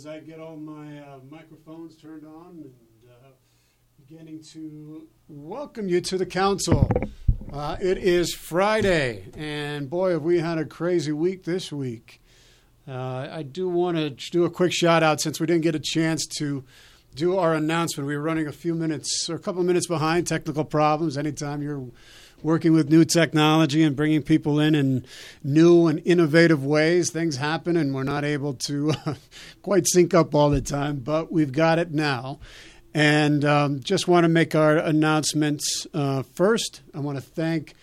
as I get all my uh, microphones turned on and uh, beginning to welcome you to the council. Uh, it is Friday, and boy, have we had a crazy week this week. Uh, I do want to do a quick shout out since we didn't get a chance to do our announcement. We were running a few minutes or a couple of minutes behind technical problems. Anytime you're working with new technology and bringing people in in new and innovative ways. Things happen, and we're not able to uh, quite sync up all the time, but we've got it now. And um, just want to make our announcements uh, first. I want to thank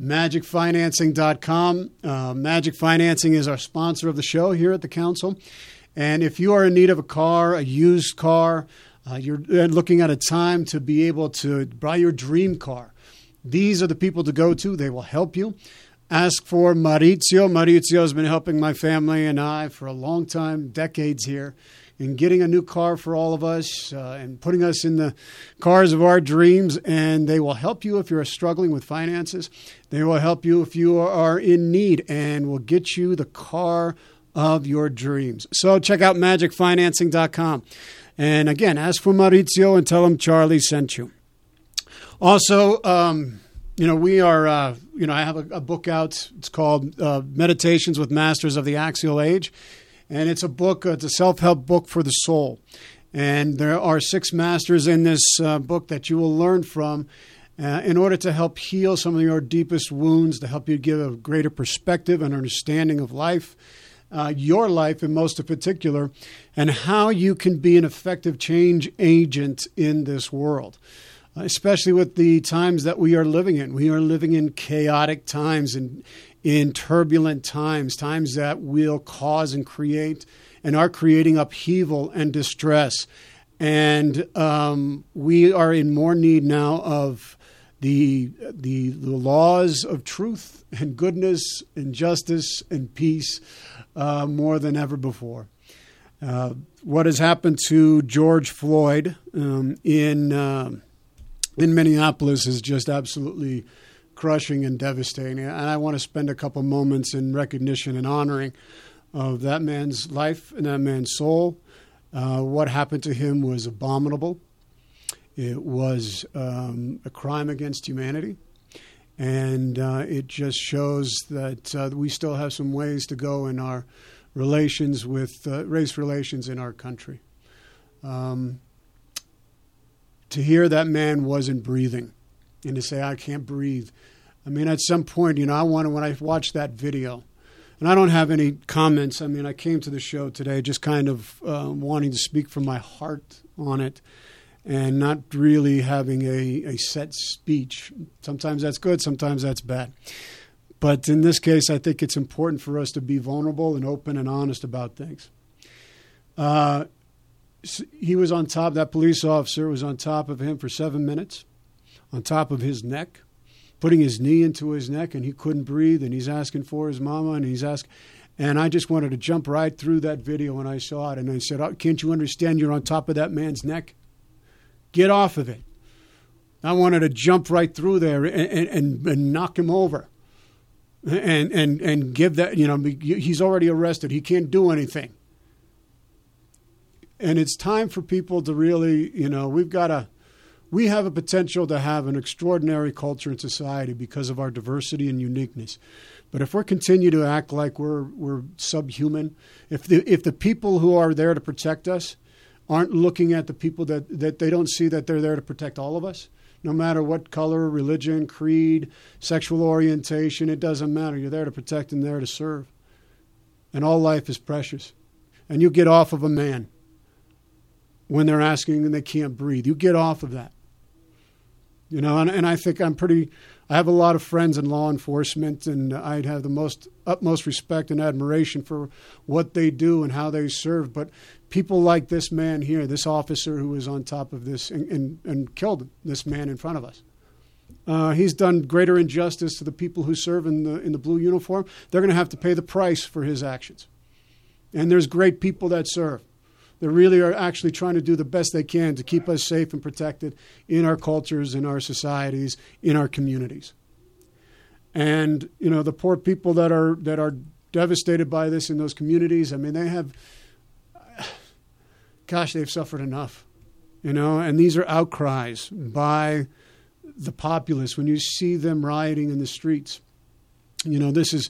magicfinancing.com. Uh, Magic Financing is our sponsor of the show here at the council. And if you are in need of a car, a used car, uh, you're looking at a time to be able to buy your dream car these are the people to go to. They will help you. Ask for Maurizio. Maurizio has been helping my family and I for a long time, decades here, in getting a new car for all of us uh, and putting us in the cars of our dreams. And they will help you if you're struggling with finances. They will help you if you are in need and will get you the car of your dreams. So check out magicfinancing.com. And again, ask for Maurizio and tell him Charlie sent you. Also, um, you know, we are, uh, you know, I have a, a book out. It's called uh, Meditations with Masters of the Axial Age. And it's a book, uh, it's a self help book for the soul. And there are six masters in this uh, book that you will learn from uh, in order to help heal some of your deepest wounds, to help you give a greater perspective and understanding of life. Uh, your life in most in particular, and how you can be an effective change agent in this world especially with the times that we are living in. We are living in chaotic times and in turbulent times, times that will cause and create and are creating upheaval and distress. And um, we are in more need now of the, the, the laws of truth and goodness and justice and peace uh, more than ever before. Uh, what has happened to George Floyd um, in uh, in Minneapolis is just absolutely crushing and devastating. And I want to spend a couple moments in recognition and honoring of that man's life and that man's soul. Uh, what happened to him was abominable. It was um, a crime against humanity. And uh, it just shows that uh, we still have some ways to go in our relations with uh, race relations in our country. Um, to hear that man wasn't breathing and to say, I can't breathe. I mean, at some point, you know, I wanted, when I watched that video, and I don't have any comments. I mean, I came to the show today just kind of uh, wanting to speak from my heart on it and not really having a, a set speech. Sometimes that's good, sometimes that's bad. But in this case, I think it's important for us to be vulnerable and open and honest about things. Uh, he was on top, that police officer was on top of him for seven minutes, on top of his neck, putting his knee into his neck, and he couldn't breathe, and he's asking for his mama, and he's asking. And I just wanted to jump right through that video when I saw it. And I said, oh, Can't you understand you're on top of that man's neck? Get off of it. I wanted to jump right through there and, and, and knock him over and, and, and give that, you know, he's already arrested. He can't do anything and it's time for people to really, you know, we've got a, we have a potential to have an extraordinary culture and society because of our diversity and uniqueness. But if we continue to act like we're we're subhuman, if the if the people who are there to protect us aren't looking at the people that, that they don't see that they're there to protect all of us, no matter what color, religion, creed, sexual orientation, it doesn't matter. You're there to protect and there to serve. And all life is precious. And you get off of a man when they're asking and they can't breathe. You get off of that. You know, and, and I think I'm pretty, I have a lot of friends in law enforcement, and I'd have the most utmost respect and admiration for what they do and how they serve. But people like this man here, this officer who was on top of this and, and, and killed this man in front of us. Uh, he's done greater injustice to the people who serve in the in the blue uniform. They're going to have to pay the price for his actions. And there's great people that serve that really are actually trying to do the best they can to keep us safe and protected in our cultures, in our societies, in our communities. And you know, the poor people that are that are devastated by this in those communities. I mean, they have gosh, they've suffered enough, you know. And these are outcries by the populace when you see them rioting in the streets. You know, this is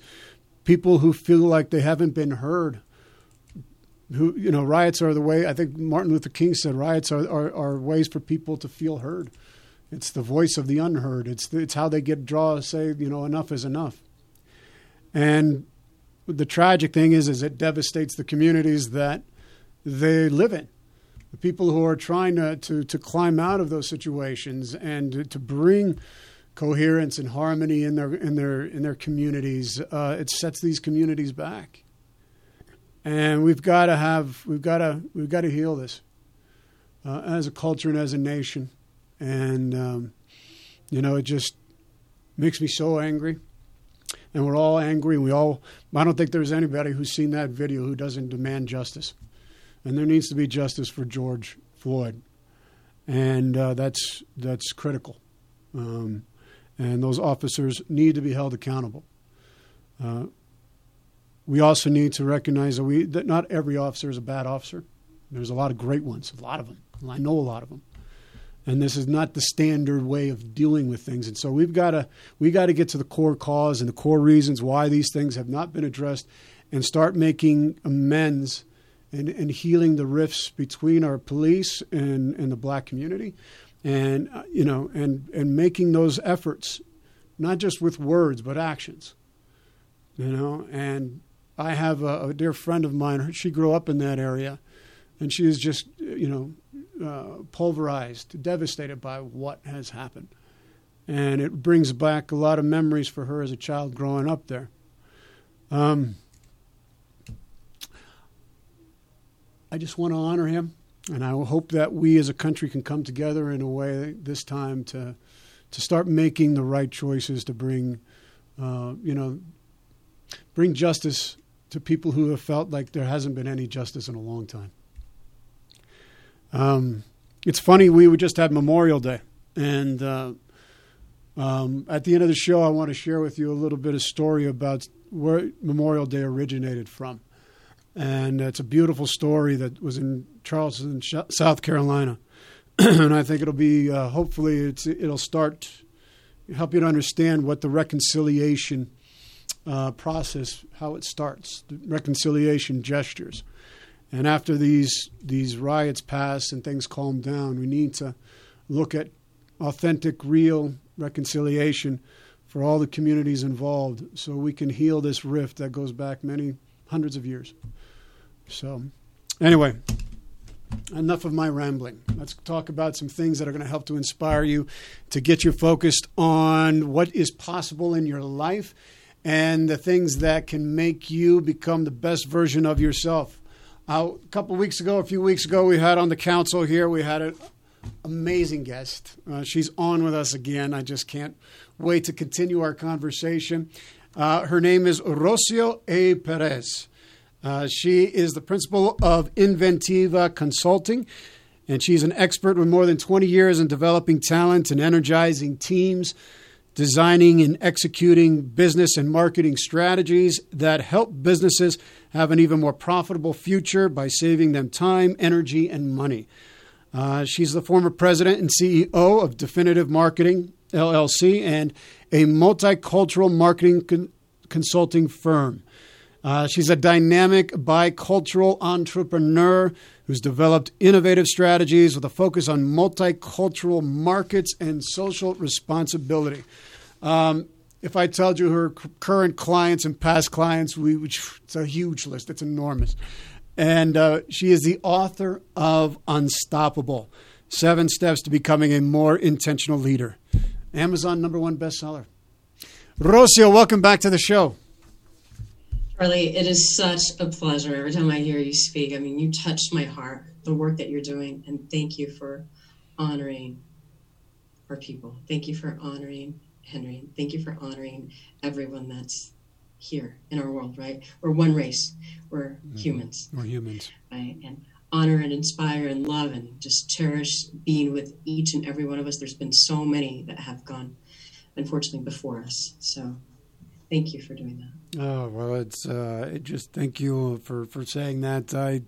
people who feel like they haven't been heard. Who you know, riots are the way. I think Martin Luther King said riots are, are, are ways for people to feel heard. It's the voice of the unheard. It's the, it's how they get draw say you know enough is enough. And the tragic thing is, is it devastates the communities that they live in. The people who are trying to, to, to climb out of those situations and to, bring coherence and harmony in their in their in their communities, uh, it sets these communities back. And we've got to have we've got to we've got to heal this uh, as a culture and as a nation. And um, you know, it just makes me so angry and we're all angry. And we all, I don't think there's anybody who's seen that video who doesn't demand justice. And there needs to be justice for George Floyd. And uh, that's, that's critical. Um, and those officers need to be held accountable. Uh, we also need to recognize that, we, that not every officer is a bad officer. There's a lot of great ones, a lot of them. I know a lot of them and this is not the standard way of dealing with things and so we've got to we got to get to the core cause and the core reasons why these things have not been addressed and start making amends and, and healing the rifts between our police and, and the black community and uh, you know and and making those efforts not just with words but actions you know and i have a, a dear friend of mine she grew up in that area and she is just you know uh, pulverized, devastated by what has happened. And it brings back a lot of memories for her as a child growing up there. Um, I just want to honor him, and I hope that we as a country can come together in a way this time to to start making the right choices to bring, uh, you know, bring justice to people who have felt like there hasn't been any justice in a long time. Um, it's funny, we just had Memorial Day. And uh, um, at the end of the show, I want to share with you a little bit of story about where Memorial Day originated from. And it's a beautiful story that was in Charleston, South Carolina. and I think it'll be, uh, hopefully, it'll start, help you to understand what the reconciliation uh, process, how it starts, reconciliation gestures. And after these these riots pass and things calm down, we need to look at authentic, real reconciliation for all the communities involved, so we can heal this rift that goes back many hundreds of years. So, anyway, enough of my rambling. Let's talk about some things that are going to help to inspire you to get you focused on what is possible in your life and the things that can make you become the best version of yourself. Uh, a couple weeks ago, a few weeks ago, we had on the council here, we had an amazing guest. Uh, she's on with us again. I just can't wait to continue our conversation. Uh, her name is Rocio A. Perez. Uh, she is the principal of Inventiva Consulting, and she's an expert with more than 20 years in developing talent and energizing teams designing and executing business and marketing strategies that help businesses have an even more profitable future by saving them time, energy, and money. Uh, she's the former president and CEO of Definitive Marketing LLC and a multicultural marketing con- consulting firm. Uh, she's a dynamic bicultural entrepreneur who's developed innovative strategies with a focus on multicultural markets and social responsibility. Um, if I told you her current clients and past clients, we it's a huge list. It's enormous. And uh, she is the author of Unstoppable Seven Steps to Becoming a More Intentional Leader. Amazon number one bestseller. Rocio, welcome back to the show. Charlie, it is such a pleasure every time I hear you speak. I mean, you touched my heart, the work that you're doing, and thank you for honoring our people. Thank you for honoring Henry. Thank you for honoring everyone that's here in our world, right? We're one race. We're mm-hmm. humans. We're humans. Right? And honor and inspire and love and just cherish being with each and every one of us. There's been so many that have gone, unfortunately, before us. So thank you for doing that. Oh well, it's uh, just thank you for for saying that. I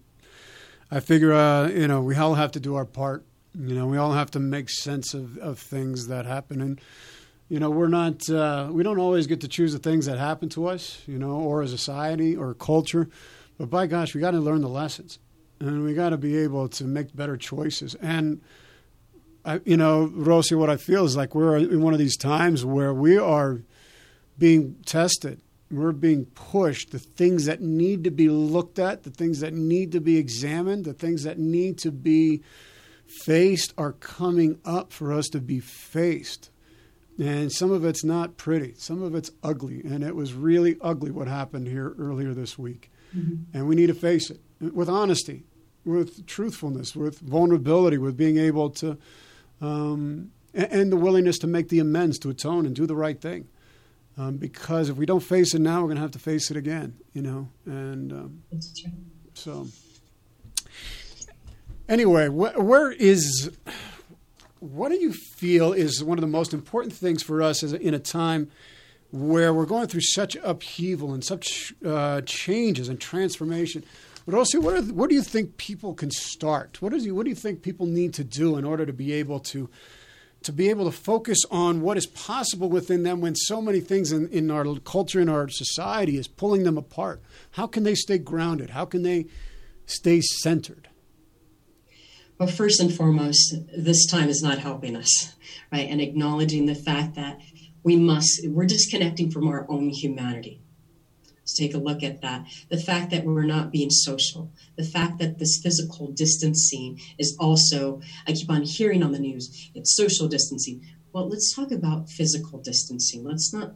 I figure, uh, you know, we all have to do our part. You know, we all have to make sense of, of things that happen. And, you know, we're not, uh, we don't always get to choose the things that happen to us, you know, or a society or culture. But by gosh, we got to learn the lessons and we got to be able to make better choices. And, I, you know, Rosie, what I feel is like we're in one of these times where we are being tested. We're being pushed. The things that need to be looked at the things that need to be examined the things that need to be faced are coming up for us to be faced. And some of it's not pretty. Some of it's ugly. And it was really ugly what happened here earlier this week. Mm-hmm. and we need to face it with honesty with truthfulness with vulnerability with being able to um, and the willingness to make the amends to atone and do the right thing um, because if we don't face it now, we're going to have to face it again, you know. And um, so, anyway, wh- where is what do you feel is one of the most important things for us as a, in a time where we're going through such upheaval and such uh, changes and transformation? But also, what, are, what do you think people can start? What, is, what do you think people need to do in order to be able to to be able to focus on what is possible within them when so many things in, in our culture in our society is pulling them apart. How can they stay grounded? How can they stay centered? Well first and foremost this time is not helping us right? And acknowledging the fact that we must we're disconnecting from our own humanity Let's take a look at that. The fact that we're not being social, the fact that this physical distancing is also, I keep on hearing on the news, it's social distancing. Well, let's talk about physical distancing. Let's not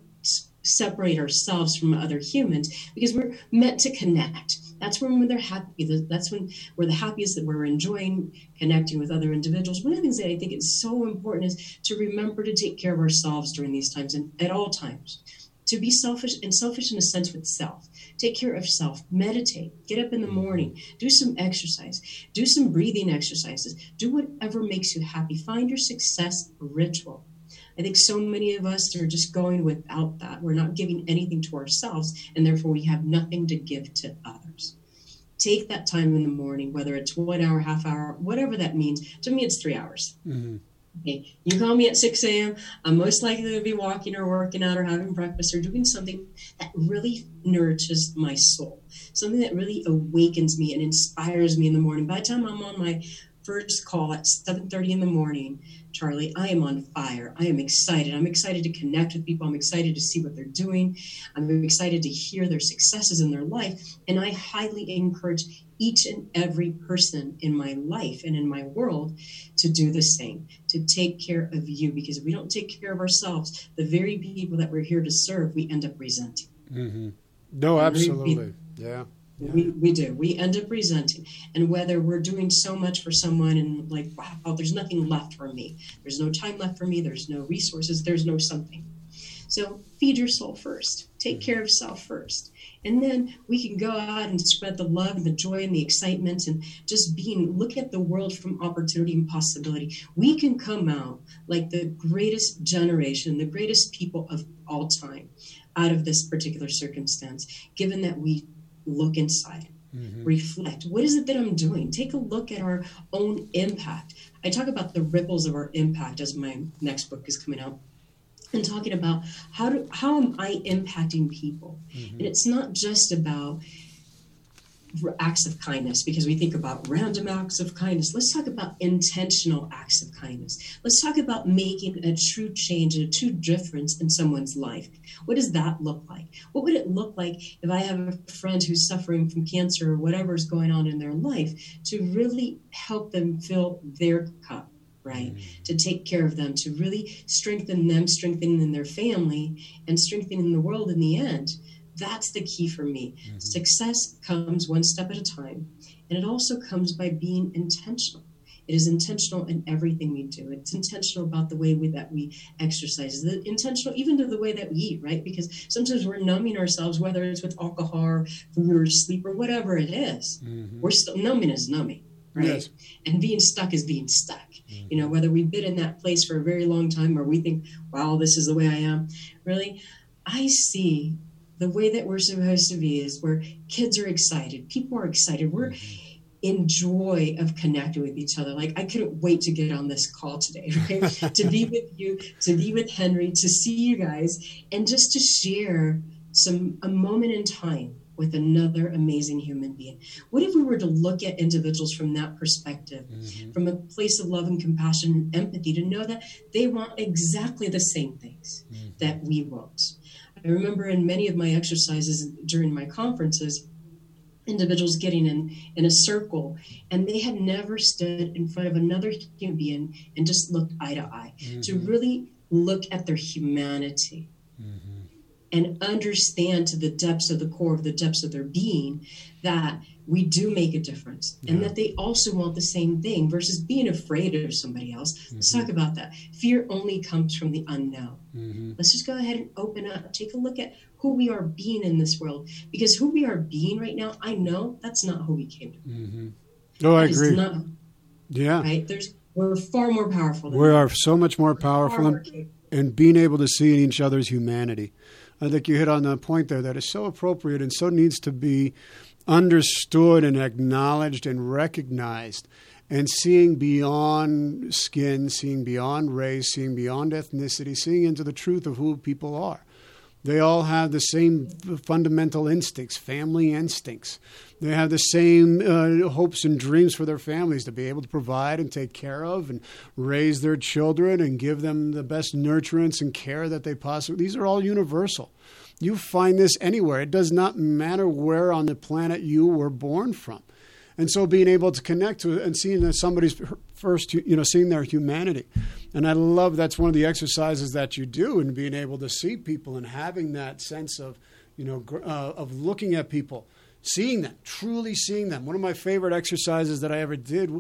separate ourselves from other humans because we're meant to connect. That's when they're happy. That's when we're the happiest that we're enjoying connecting with other individuals. One of the things that I think is so important is to remember to take care of ourselves during these times and at all times to be selfish and selfish in a sense with self. Take care of self. Meditate. Get up in the morning. Do some exercise. Do some breathing exercises. Do whatever makes you happy. Find your success ritual. I think so many of us are just going without that. We're not giving anything to ourselves, and therefore we have nothing to give to others. Take that time in the morning, whether it's one hour, half hour, whatever that means. To me, it's three hours. Mm-hmm Okay, you call me at 6 a.m. I'm most likely to be walking or working out or having breakfast or doing something that really nourishes my soul, something that really awakens me and inspires me in the morning. By the time I'm on my first call at 7:30 in the morning, Charlie, I am on fire. I am excited. I'm excited to connect with people. I'm excited to see what they're doing. I'm excited to hear their successes in their life, and I highly encourage each and every person in my life and in my world to do the same, to take care of you. Because if we don't take care of ourselves, the very people that we're here to serve, we end up resenting. Mm-hmm. No, absolutely. Yeah. We, we do. We end up resenting. And whether we're doing so much for someone and like, wow, there's nothing left for me. There's no time left for me. There's no resources. There's no something. So feed your soul first. Take care of self first. And then we can go out and spread the love and the joy and the excitement and just being, look at the world from opportunity and possibility. We can come out like the greatest generation, the greatest people of all time out of this particular circumstance, given that we look inside. Mm-hmm. Reflect. What is it that I'm doing? Take a look at our own impact. I talk about the ripples of our impact as my next book is coming out and talking about how do how am I impacting people? Mm-hmm. And it's not just about acts of kindness because we think about random acts of kindness. Let's talk about intentional acts of kindness. Let's talk about making a true change, a true difference in someone's life. What does that look like? What would it look like if I have a friend who's suffering from cancer or whatever is going on in their life to really help them fill their cup? Right? Mm-hmm. To take care of them, to really strengthen them, strengthening their family, and strengthening the world in the end. That's the key for me. Mm-hmm. Success comes one step at a time, and it also comes by being intentional. It is intentional in everything we do. It's intentional about the way we, that we exercise. The intentional even to the way that we eat, right? Because sometimes we're numbing ourselves, whether it's with alcohol, or food, or sleep, or whatever it is. Mm-hmm. We're still numbing is numbing right? Yes. And being stuck is being stuck. Mm-hmm. You know, whether we've been in that place for a very long time or we think, wow, this is the way I am. Really, I see the way that we're supposed to be is where kids are excited, people are excited. We're mm-hmm. enjoy of connecting with each other. Like I couldn't wait to get on this call today, right? to be with you, to be with Henry, to see you guys, and just to share some a moment in time with another amazing human being. What if we were to look at individuals from that perspective, mm-hmm. from a place of love and compassion and empathy, to know that they want exactly the same things mm-hmm. that we want? I remember in many of my exercises during my conferences, individuals getting in in a circle and they had never stood in front of another human being and just looked eye to eye mm-hmm. to really look at their humanity mm-hmm. And understand to the depths of the core of the depths of their being that we do make a difference yeah. and that they also want the same thing versus being afraid of somebody else mm-hmm. let's talk about that fear only comes from the unknown mm-hmm. let's just go ahead and open up take a look at who we are being in this world. Because who we are being right now, I know that's not who we came to. Mm-hmm. Oh, I agree. Not, yeah. Right? There's we're far more powerful. we are so much more powerful and, and being able to see in each other's humanity. I think you hit on the point there that is so appropriate and so needs to be understood and acknowledged and recognized. And seeing beyond skin, seeing beyond race, seeing beyond ethnicity, seeing into the truth of who people are. They all have the same fundamental instincts, family instincts. They have the same uh, hopes and dreams for their families to be able to provide and take care of and raise their children and give them the best nurturance and care that they possibly. These are all universal. You find this anywhere. It does not matter where on the planet you were born from. And so being able to connect to and seeing that somebody's first, you know, seeing their humanity. And I love that's one of the exercises that you do and being able to see people and having that sense of, you know, uh, of looking at people, seeing them, truly seeing them. One of my favorite exercises that I ever did,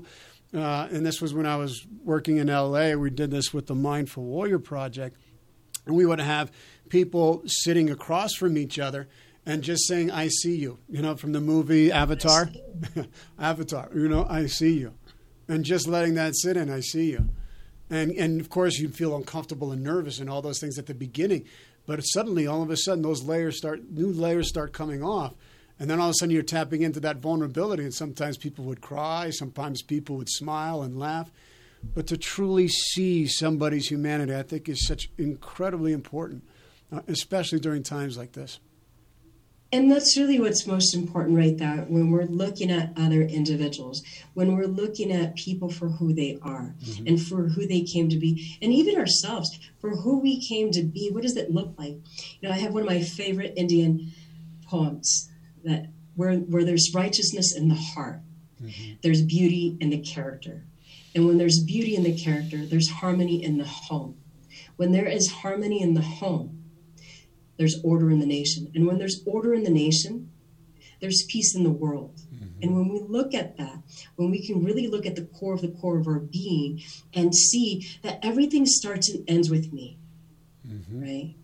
uh, and this was when I was working in LA, we did this with the Mindful Warrior Project. And we would have people sitting across from each other and just saying, I see you, you know, from the movie Avatar. Avatar, you know, I see you. And just letting that sit in, I see you. And, and of course, you'd feel uncomfortable and nervous and all those things at the beginning. But suddenly, all of a sudden, those layers start, new layers start coming off. And then all of a sudden, you're tapping into that vulnerability. And sometimes people would cry, sometimes people would smile and laugh. But to truly see somebody's humanity, I think, is such incredibly important, uh, especially during times like this and that's really what's most important right there when we're looking at other individuals when we're looking at people for who they are mm-hmm. and for who they came to be and even ourselves for who we came to be what does it look like you know i have one of my favorite indian poems that where where there's righteousness in the heart mm-hmm. there's beauty in the character and when there's beauty in the character there's harmony in the home when there is harmony in the home there's order in the nation. And when there's order in the nation, there's peace in the world. Mm-hmm. And when we look at that, when we can really look at the core of the core of our being and see that everything starts and ends with me, mm-hmm. right?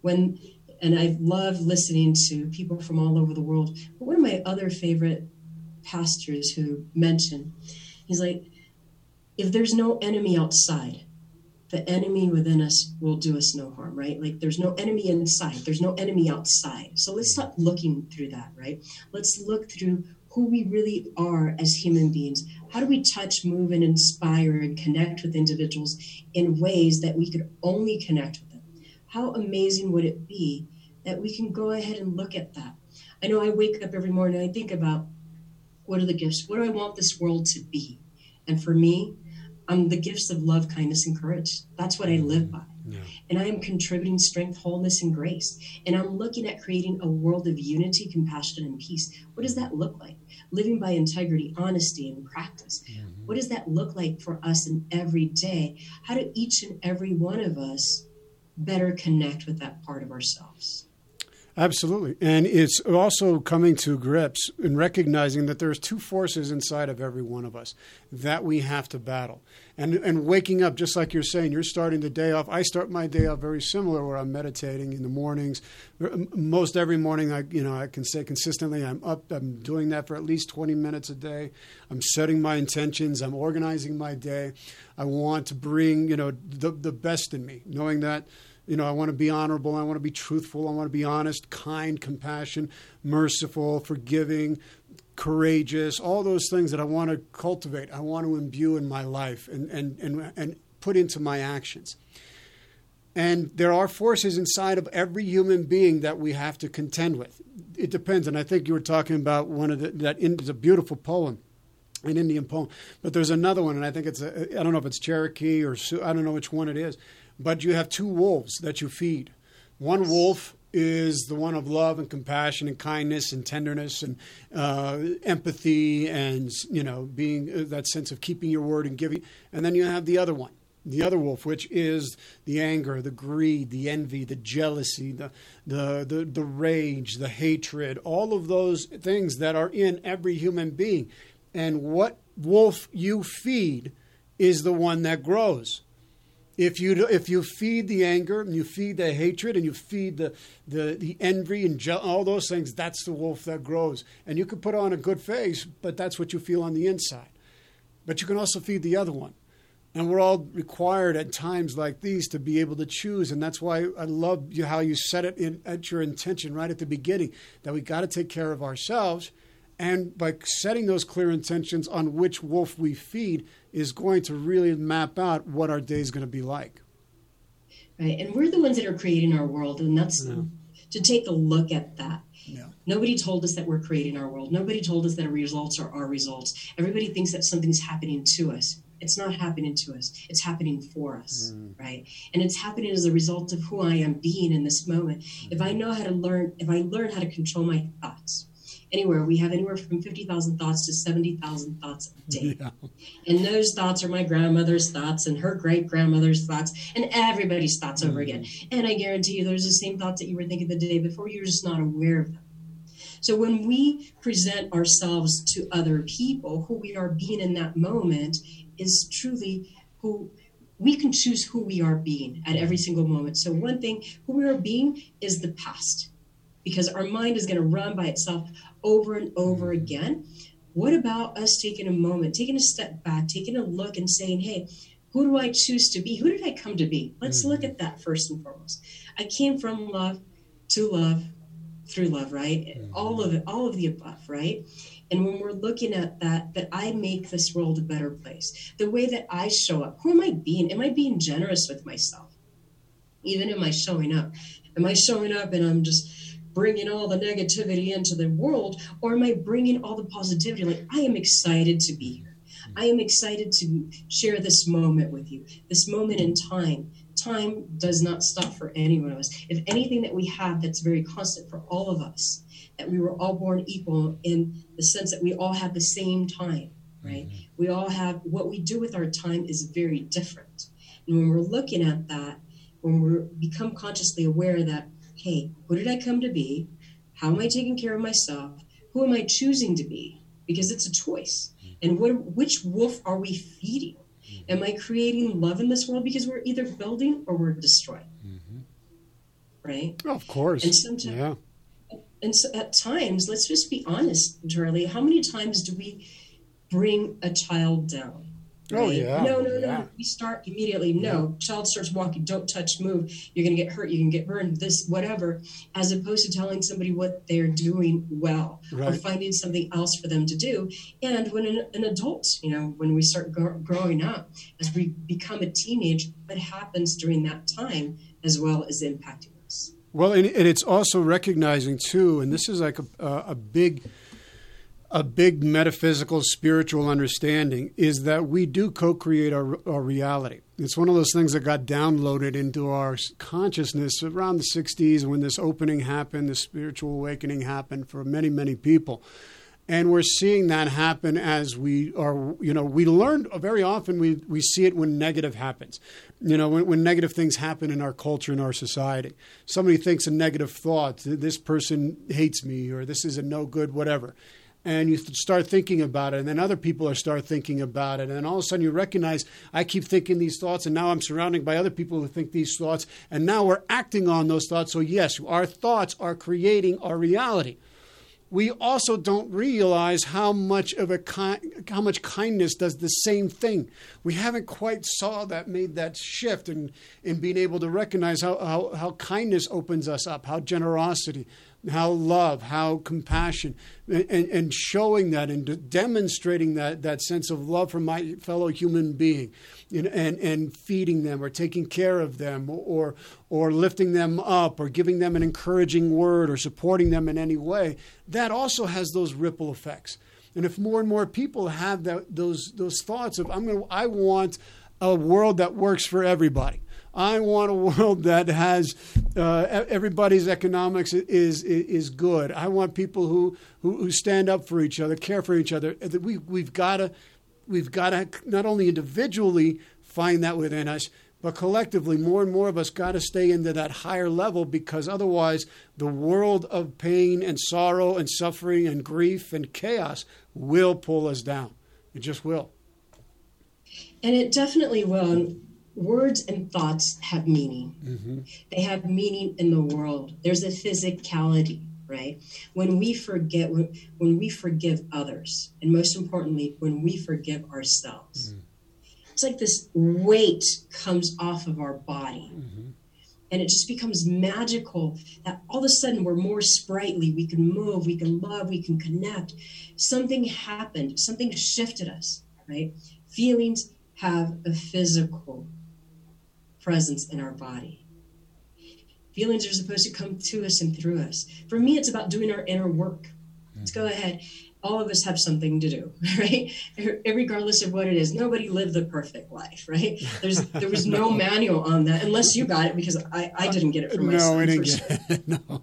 When, and I love listening to people from all over the world. But one of my other favorite pastors who mentioned, he's like, if there's no enemy outside, the enemy within us will do us no harm, right? Like there's no enemy inside, there's no enemy outside. So let's stop looking through that, right? Let's look through who we really are as human beings. How do we touch, move, and inspire and connect with individuals in ways that we could only connect with them? How amazing would it be that we can go ahead and look at that? I know I wake up every morning I think about what are the gifts? What do I want this world to be? And for me, I'm the gifts of love, kindness, and courage. That's what I live by. Yeah. And I am contributing strength, wholeness, and grace. And I'm looking at creating a world of unity, compassion, and peace. What does that look like? Living by integrity, honesty, and practice. Mm-hmm. What does that look like for us in every day? How do each and every one of us better connect with that part of ourselves? Absolutely. And it's also coming to grips and recognizing that there's two forces inside of every one of us that we have to battle. And and waking up just like you're saying, you're starting the day off. I start my day off very similar where I'm meditating in the mornings. Most every morning I you know, I can say consistently I'm up, I'm doing that for at least 20 minutes a day. I'm setting my intentions, I'm organizing my day. I want to bring, you know, the the best in me, knowing that you know, I want to be honorable. I want to be truthful. I want to be honest, kind, compassion, merciful, forgiving, courageous, all those things that I want to cultivate, I want to imbue in my life and, and, and, and put into my actions. And there are forces inside of every human being that we have to contend with. It depends. And I think you were talking about one of the, that is a beautiful poem, an Indian poem. But there's another one, and I think it's, a, I don't know if it's Cherokee or I don't know which one it is. But you have two wolves that you feed. One wolf is the one of love and compassion and kindness and tenderness and uh, empathy and you know being uh, that sense of keeping your word and giving. And then you have the other one the other wolf which is the anger the greed the envy the jealousy the the the, the rage the hatred all of those things that are in every human being. And what wolf you feed is the one that grows if you if you feed the anger and you feed the hatred and you feed the the, the envy and je- all those things, that's the wolf that grows. And you can put on a good face, but that's what you feel on the inside. But you can also feed the other one. And we're all required at times like these to be able to choose. And that's why I love you, how you set it in, at your intention right at the beginning that we got to take care of ourselves and by setting those clear intentions on which wolf we feed is going to really map out what our day is going to be like. Right. And we're the ones that are creating our world. And that's yeah. to take a look at that. Yeah. Nobody told us that we're creating our world. Nobody told us that our results are our results. Everybody thinks that something's happening to us. It's not happening to us. It's happening for us, mm. right? And it's happening as a result of who I am being in this moment. Mm. If I know how to learn, if I learn how to control my thoughts, anywhere. We have anywhere from 50,000 thoughts to 70,000 thoughts a day. Yeah. And those thoughts are my grandmother's thoughts and her great grandmother's thoughts and everybody's thoughts mm-hmm. over again. And I guarantee you, those are the same thoughts that you were thinking the day before. You're just not aware of them. So when we present ourselves to other people, who we are being in that moment is truly who we can choose who we are being at every single moment. So one thing, who we are being is the past because our mind is going to run by itself over and over mm-hmm. again. What about us taking a moment, taking a step back, taking a look and saying, hey, who do I choose to be? Who did I come to be? Let's mm-hmm. look at that first and foremost. I came from love to love through love, right? Mm-hmm. All of it, all of the above, right? And when we're looking at that, that I make this world a better place, the way that I show up, who am I being? Am I being generous with myself? Even am I showing up? Am I showing up and I'm just bringing all the negativity into the world or am I bringing all the positivity? Like, I am excited to be here. I am excited to share this moment with you, this moment in time. Time does not stop for any one of us. If anything that we have that's very constant for all of us, that we were all born equal in the sense that we all have the same time, right? Mm-hmm. We all have what we do with our time is very different. And when we're looking at that, when we become consciously aware that hey, who did I come to be? How am I taking care of myself? Who am I choosing to be? Because it's a choice. And what, which wolf are we feeding? Am I creating love in this world because we're either building or we're destroying? Mm-hmm. Right? of course. And sometimes, yeah. And so at times, let's just be honest, Charlie. How many times do we bring a child down? Oh, right? Oh yeah. No, no, yeah. no. We start immediately. No, yeah. child starts walking. Don't touch. Move. You're going to get hurt. You can get burned. This, whatever. As opposed to telling somebody what they're doing well right. or finding something else for them to do. And when an, an adult, you know, when we start go- growing up, as we become a teenage, what happens during that time as well as impacting us. Well, and, and it's also recognizing too, and this is like a, a big a big metaphysical spiritual understanding is that we do co-create our, our, reality. It's one of those things that got downloaded into our consciousness around the 60s when this opening happened the spiritual awakening happened for many many people. And we're seeing that happen as we are you know we learned very often we, we see it when negative happens. You know when, when negative things happen in our culture in our society. Somebody thinks a negative thought this person hates me or this is a no good whatever and you start thinking about it, and then other people are start thinking about it, and all of a sudden you recognize I keep thinking these thoughts, and now I'm surrounded by other people who think these thoughts, and now we're acting on those thoughts. So yes, our thoughts are creating our reality. We also don't realize how much of a ki- how much kindness does the same thing. We haven't quite saw that made that shift in in being able to recognize how, how, how kindness opens us up, how generosity, how love, how compassion, and, and showing that and demonstrating that, that sense of love for my fellow human being and, and, and feeding them or taking care of them or, or lifting them up or giving them an encouraging word or supporting them in any way, that also has those ripple effects. And if more and more people have that, those, those thoughts of, I'm gonna, I want a world that works for everybody. I want a world that has uh, everybody's economics is, is, is good. I want people who, who, who stand up for each other, care for each other. We we've got to we've got to not only individually find that within us, but collectively, more and more of us got to stay into that higher level because otherwise, the world of pain and sorrow and suffering and grief and chaos will pull us down. It just will. And it definitely will words and thoughts have meaning. Mm-hmm. They have meaning in the world. There's a physicality, right? When we forget, when, when we forgive others, and most importantly, when we forgive ourselves, mm-hmm. it's like this weight comes off of our body. Mm-hmm. And it just becomes magical that all of a sudden we're more sprightly. We can move, we can love, we can connect. Something happened, something shifted us, right? Feelings have a physical presence in our body. Feelings are supposed to come to us and through us. For me, it's about doing our inner work. Let's go ahead. All of us have something to do, right? Regardless of what it is. Nobody lived the perfect life, right? There's there was no manual on that, unless you got it because I, I didn't get it from my No, we didn't get it. No,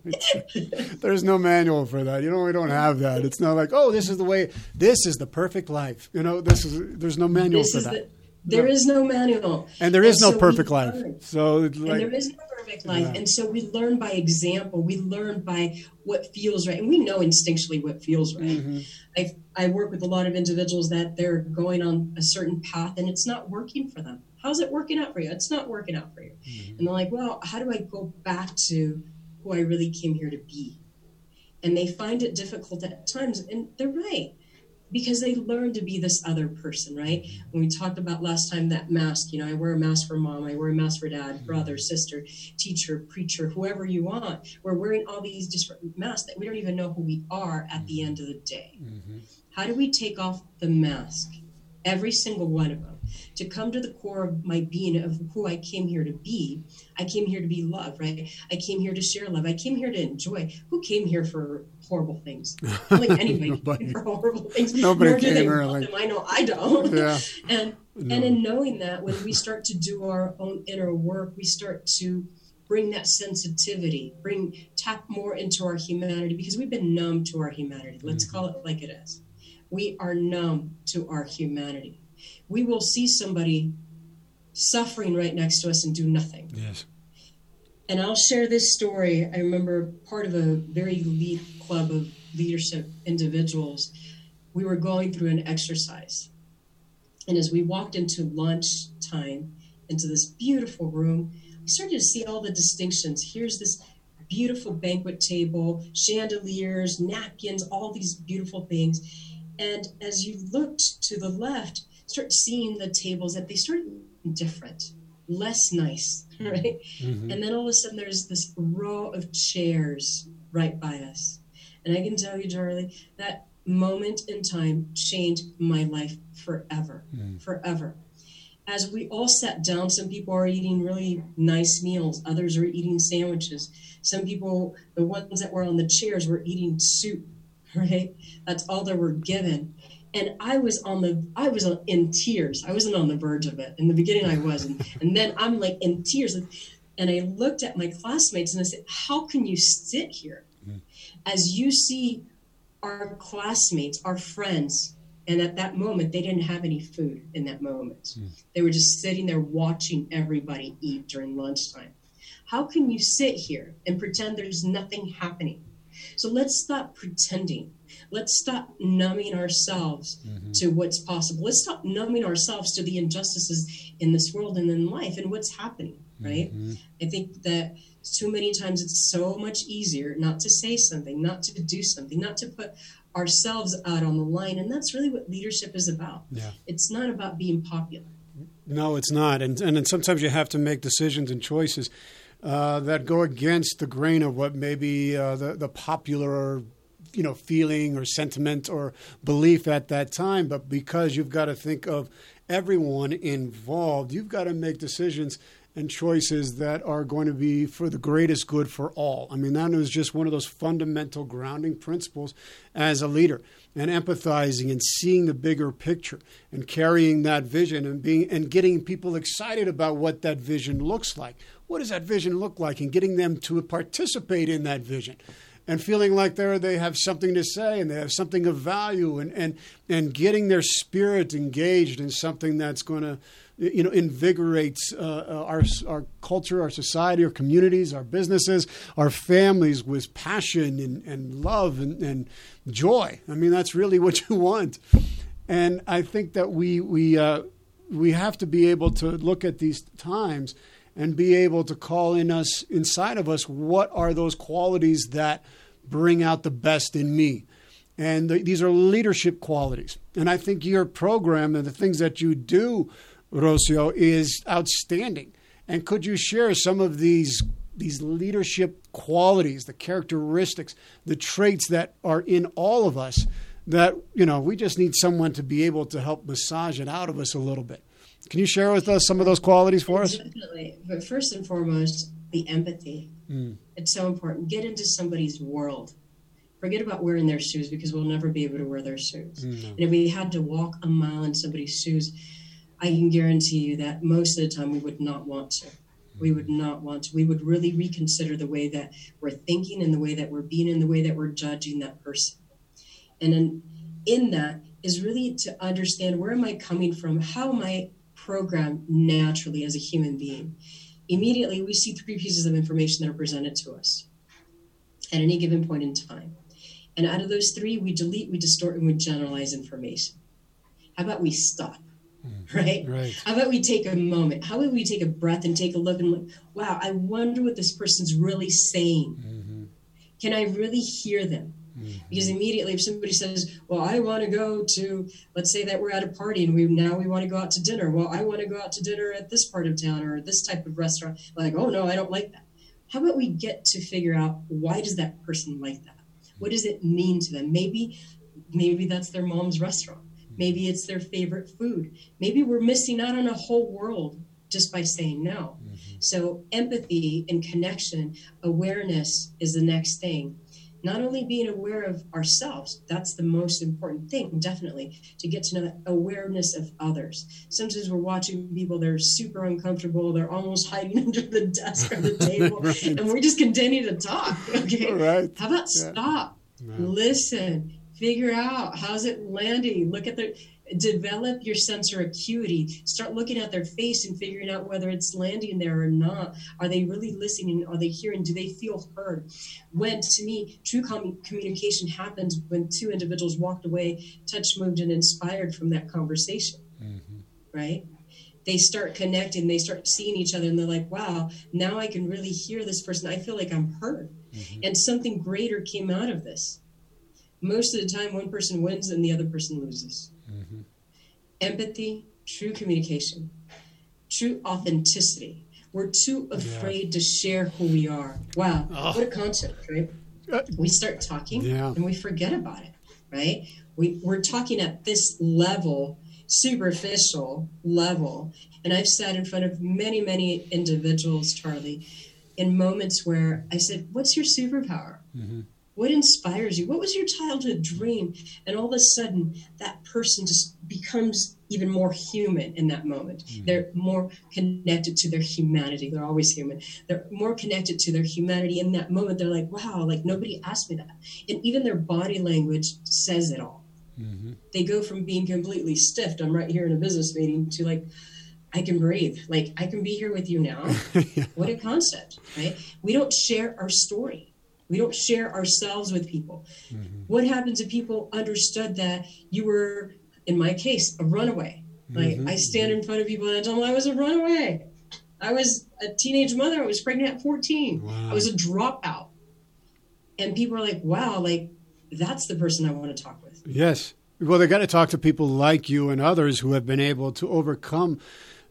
there's no manual for that. You know, we don't have that. It's not like, oh, this is the way. This is the perfect life. You know, this is. There's no manual this for that. The, there is no manual. And there is and no so perfect life. So like, and there is no perfect life. Yeah. And so we learn by example. We learn by what feels right. And we know instinctually what feels right. Mm-hmm. I, I work with a lot of individuals that they're going on a certain path and it's not working for them. How's it working out for you? It's not working out for you. Mm-hmm. And they're like, well, how do I go back to who I really came here to be? And they find it difficult at times. And they're right because they learn to be this other person, right? When we talked about last time that mask, you know, I wear a mask for mom, I wear a mask for dad, brother, sister, teacher, preacher, whoever you want. We're wearing all these different masks that we don't even know who we are at the end of the day. Mm-hmm. How do we take off the mask? Every single one of them to come to the core of my being of who I came here to be. I came here to be loved, right? I came here to share love. I came here to enjoy. Who came here for horrible things? like anybody for horrible things. Nobody Nor do came here like... I know I don't. Yeah. and no. and in knowing that, when we start to do our own inner work, we start to bring that sensitivity, bring tap more into our humanity because we've been numb to our humanity. Let's mm-hmm. call it like it is. We are numb to our humanity we will see somebody suffering right next to us and do nothing. Yes. And I'll share this story. I remember part of a very elite club of leadership individuals. We were going through an exercise. And as we walked into lunch time, into this beautiful room, we started to see all the distinctions. Here's this beautiful banquet table, chandeliers, napkins, all these beautiful things. And as you looked to the left, start seeing the tables that they start different, less nice, right? Mm-hmm. And then all of a sudden there's this row of chairs right by us. And I can tell you, Charlie, that moment in time changed my life forever, mm. forever. As we all sat down, some people are eating really nice meals, others are eating sandwiches. Some people, the ones that were on the chairs, were eating soup, right? That's all they were given and I was on the I was in tears. I wasn't on the verge of it. In the beginning, I wasn't, and then I'm like in tears. And I looked at my classmates and I said, "How can you sit here mm. as you see our classmates, our friends?" And at that moment, they didn't have any food. In that moment, mm. they were just sitting there watching everybody eat during lunchtime. How can you sit here and pretend there's nothing happening? So let's stop pretending Let's stop numbing ourselves mm-hmm. to what's possible. Let's stop numbing ourselves to the injustices in this world and in life and what's happening, right? Mm-hmm. I think that too many times it's so much easier not to say something, not to do something, not to put ourselves out on the line. And that's really what leadership is about. Yeah. It's not about being popular. No, it's not. And, and, and sometimes you have to make decisions and choices uh, that go against the grain of what maybe uh, the the popular you know feeling or sentiment or belief at that time but because you've got to think of everyone involved you've got to make decisions and choices that are going to be for the greatest good for all. I mean, that is just one of those fundamental grounding principles as a leader and empathizing and seeing the bigger picture and carrying that vision and being and getting people excited about what that vision looks like. What does that vision look like and getting them to participate in that vision and feeling like they they have something to say and they have something of value and and and getting their spirit engaged in something that's going to you know invigorates uh, our our culture, our society, our communities, our businesses, our families with passion and, and love and, and joy. I mean, that's really what you want. And I think that we we uh, we have to be able to look at these times and be able to call in us inside of us what are those qualities that bring out the best in me. And the, these are leadership qualities. And I think your program and the things that you do Rocio, is outstanding. And could you share some of these these leadership qualities, the characteristics, the traits that are in all of us that, you know, we just need someone to be able to help massage it out of us a little bit. Can you share with us some of those qualities for us? Definitely. But first and foremost, the empathy. Mm. It's so important. Get into somebody's world. Forget about wearing their shoes because we'll never be able to wear their shoes. Mm. And if we had to walk a mile in somebody's shoes, I can guarantee you that most of the time we would not want to. We would not want to. We would really reconsider the way that we're thinking and the way that we're being and the way that we're judging that person. And in, in that is really to understand where am I coming from? How am I programmed naturally as a human being? Immediately, we see three pieces of information that are presented to us at any given point in time. And out of those three, we delete, we distort, and we generalize information. How about we stop? right? Right. How about we take a moment? How about we take a breath and take a look and look, wow, I wonder what this person's really saying. Mm-hmm. Can I really hear them? Mm-hmm. Because immediately, if somebody says, "Well, I want to go to," let's say that we're at a party and we now we want to go out to dinner. Well, I want to go out to dinner at this part of town or this type of restaurant. Like, oh no, I don't like that. How about we get to figure out why does that person like that? What does it mean to them? Maybe, maybe that's their mom's restaurant. Maybe it's their favorite food. Maybe we're missing out on a whole world just by saying no. Mm-hmm. So, empathy and connection, awareness is the next thing. Not only being aware of ourselves, that's the most important thing, definitely, to get to know that awareness of others. Sometimes we're watching people, they're super uncomfortable, they're almost hiding under the desk or the table, right. and we just continue to talk. Okay. Right. How about yeah. stop, listen, figure out how's it landing look at the develop your sensory acuity. Start looking at their face and figuring out whether it's landing there or not. Are they really listening? Are they hearing? Do they feel heard? When to me true com- communication happens when two individuals walked away touched moved and inspired from that conversation. Mm-hmm. right? They start connecting. They start seeing each other and they're like wow now i can really hear this person. I feel like i'm heard. Mm-hmm. and something greater came out of this. Most of the time one person wins and the other person loses. Empathy, true communication, true authenticity. We're too afraid yeah. to share who we are. Wow, oh. what a concept, right? Uh, we start talking yeah. and we forget about it, right? We, we're talking at this level, superficial level. And I've sat in front of many, many individuals, Charlie, in moments where I said, What's your superpower? Mm-hmm. What inspires you? What was your childhood dream? And all of a sudden, that person just becomes even more human in that moment. Mm-hmm. They're more connected to their humanity. They're always human. They're more connected to their humanity in that moment. They're like, wow, like nobody asked me that. And even their body language says it all. Mm-hmm. They go from being completely stiffed, I'm right here in a business meeting, to like, I can breathe. Like, I can be here with you now. yeah. What a concept, right? We don't share our story. We don't share ourselves with people. Mm-hmm. What happens if people understood that you were, in my case, a runaway? Like mm-hmm. I stand in front of people and I tell them I was a runaway. I was a teenage mother. I was pregnant at 14. Wow. I was a dropout. And people are like, wow, like that's the person I want to talk with. Yes. Well, they got to talk to people like you and others who have been able to overcome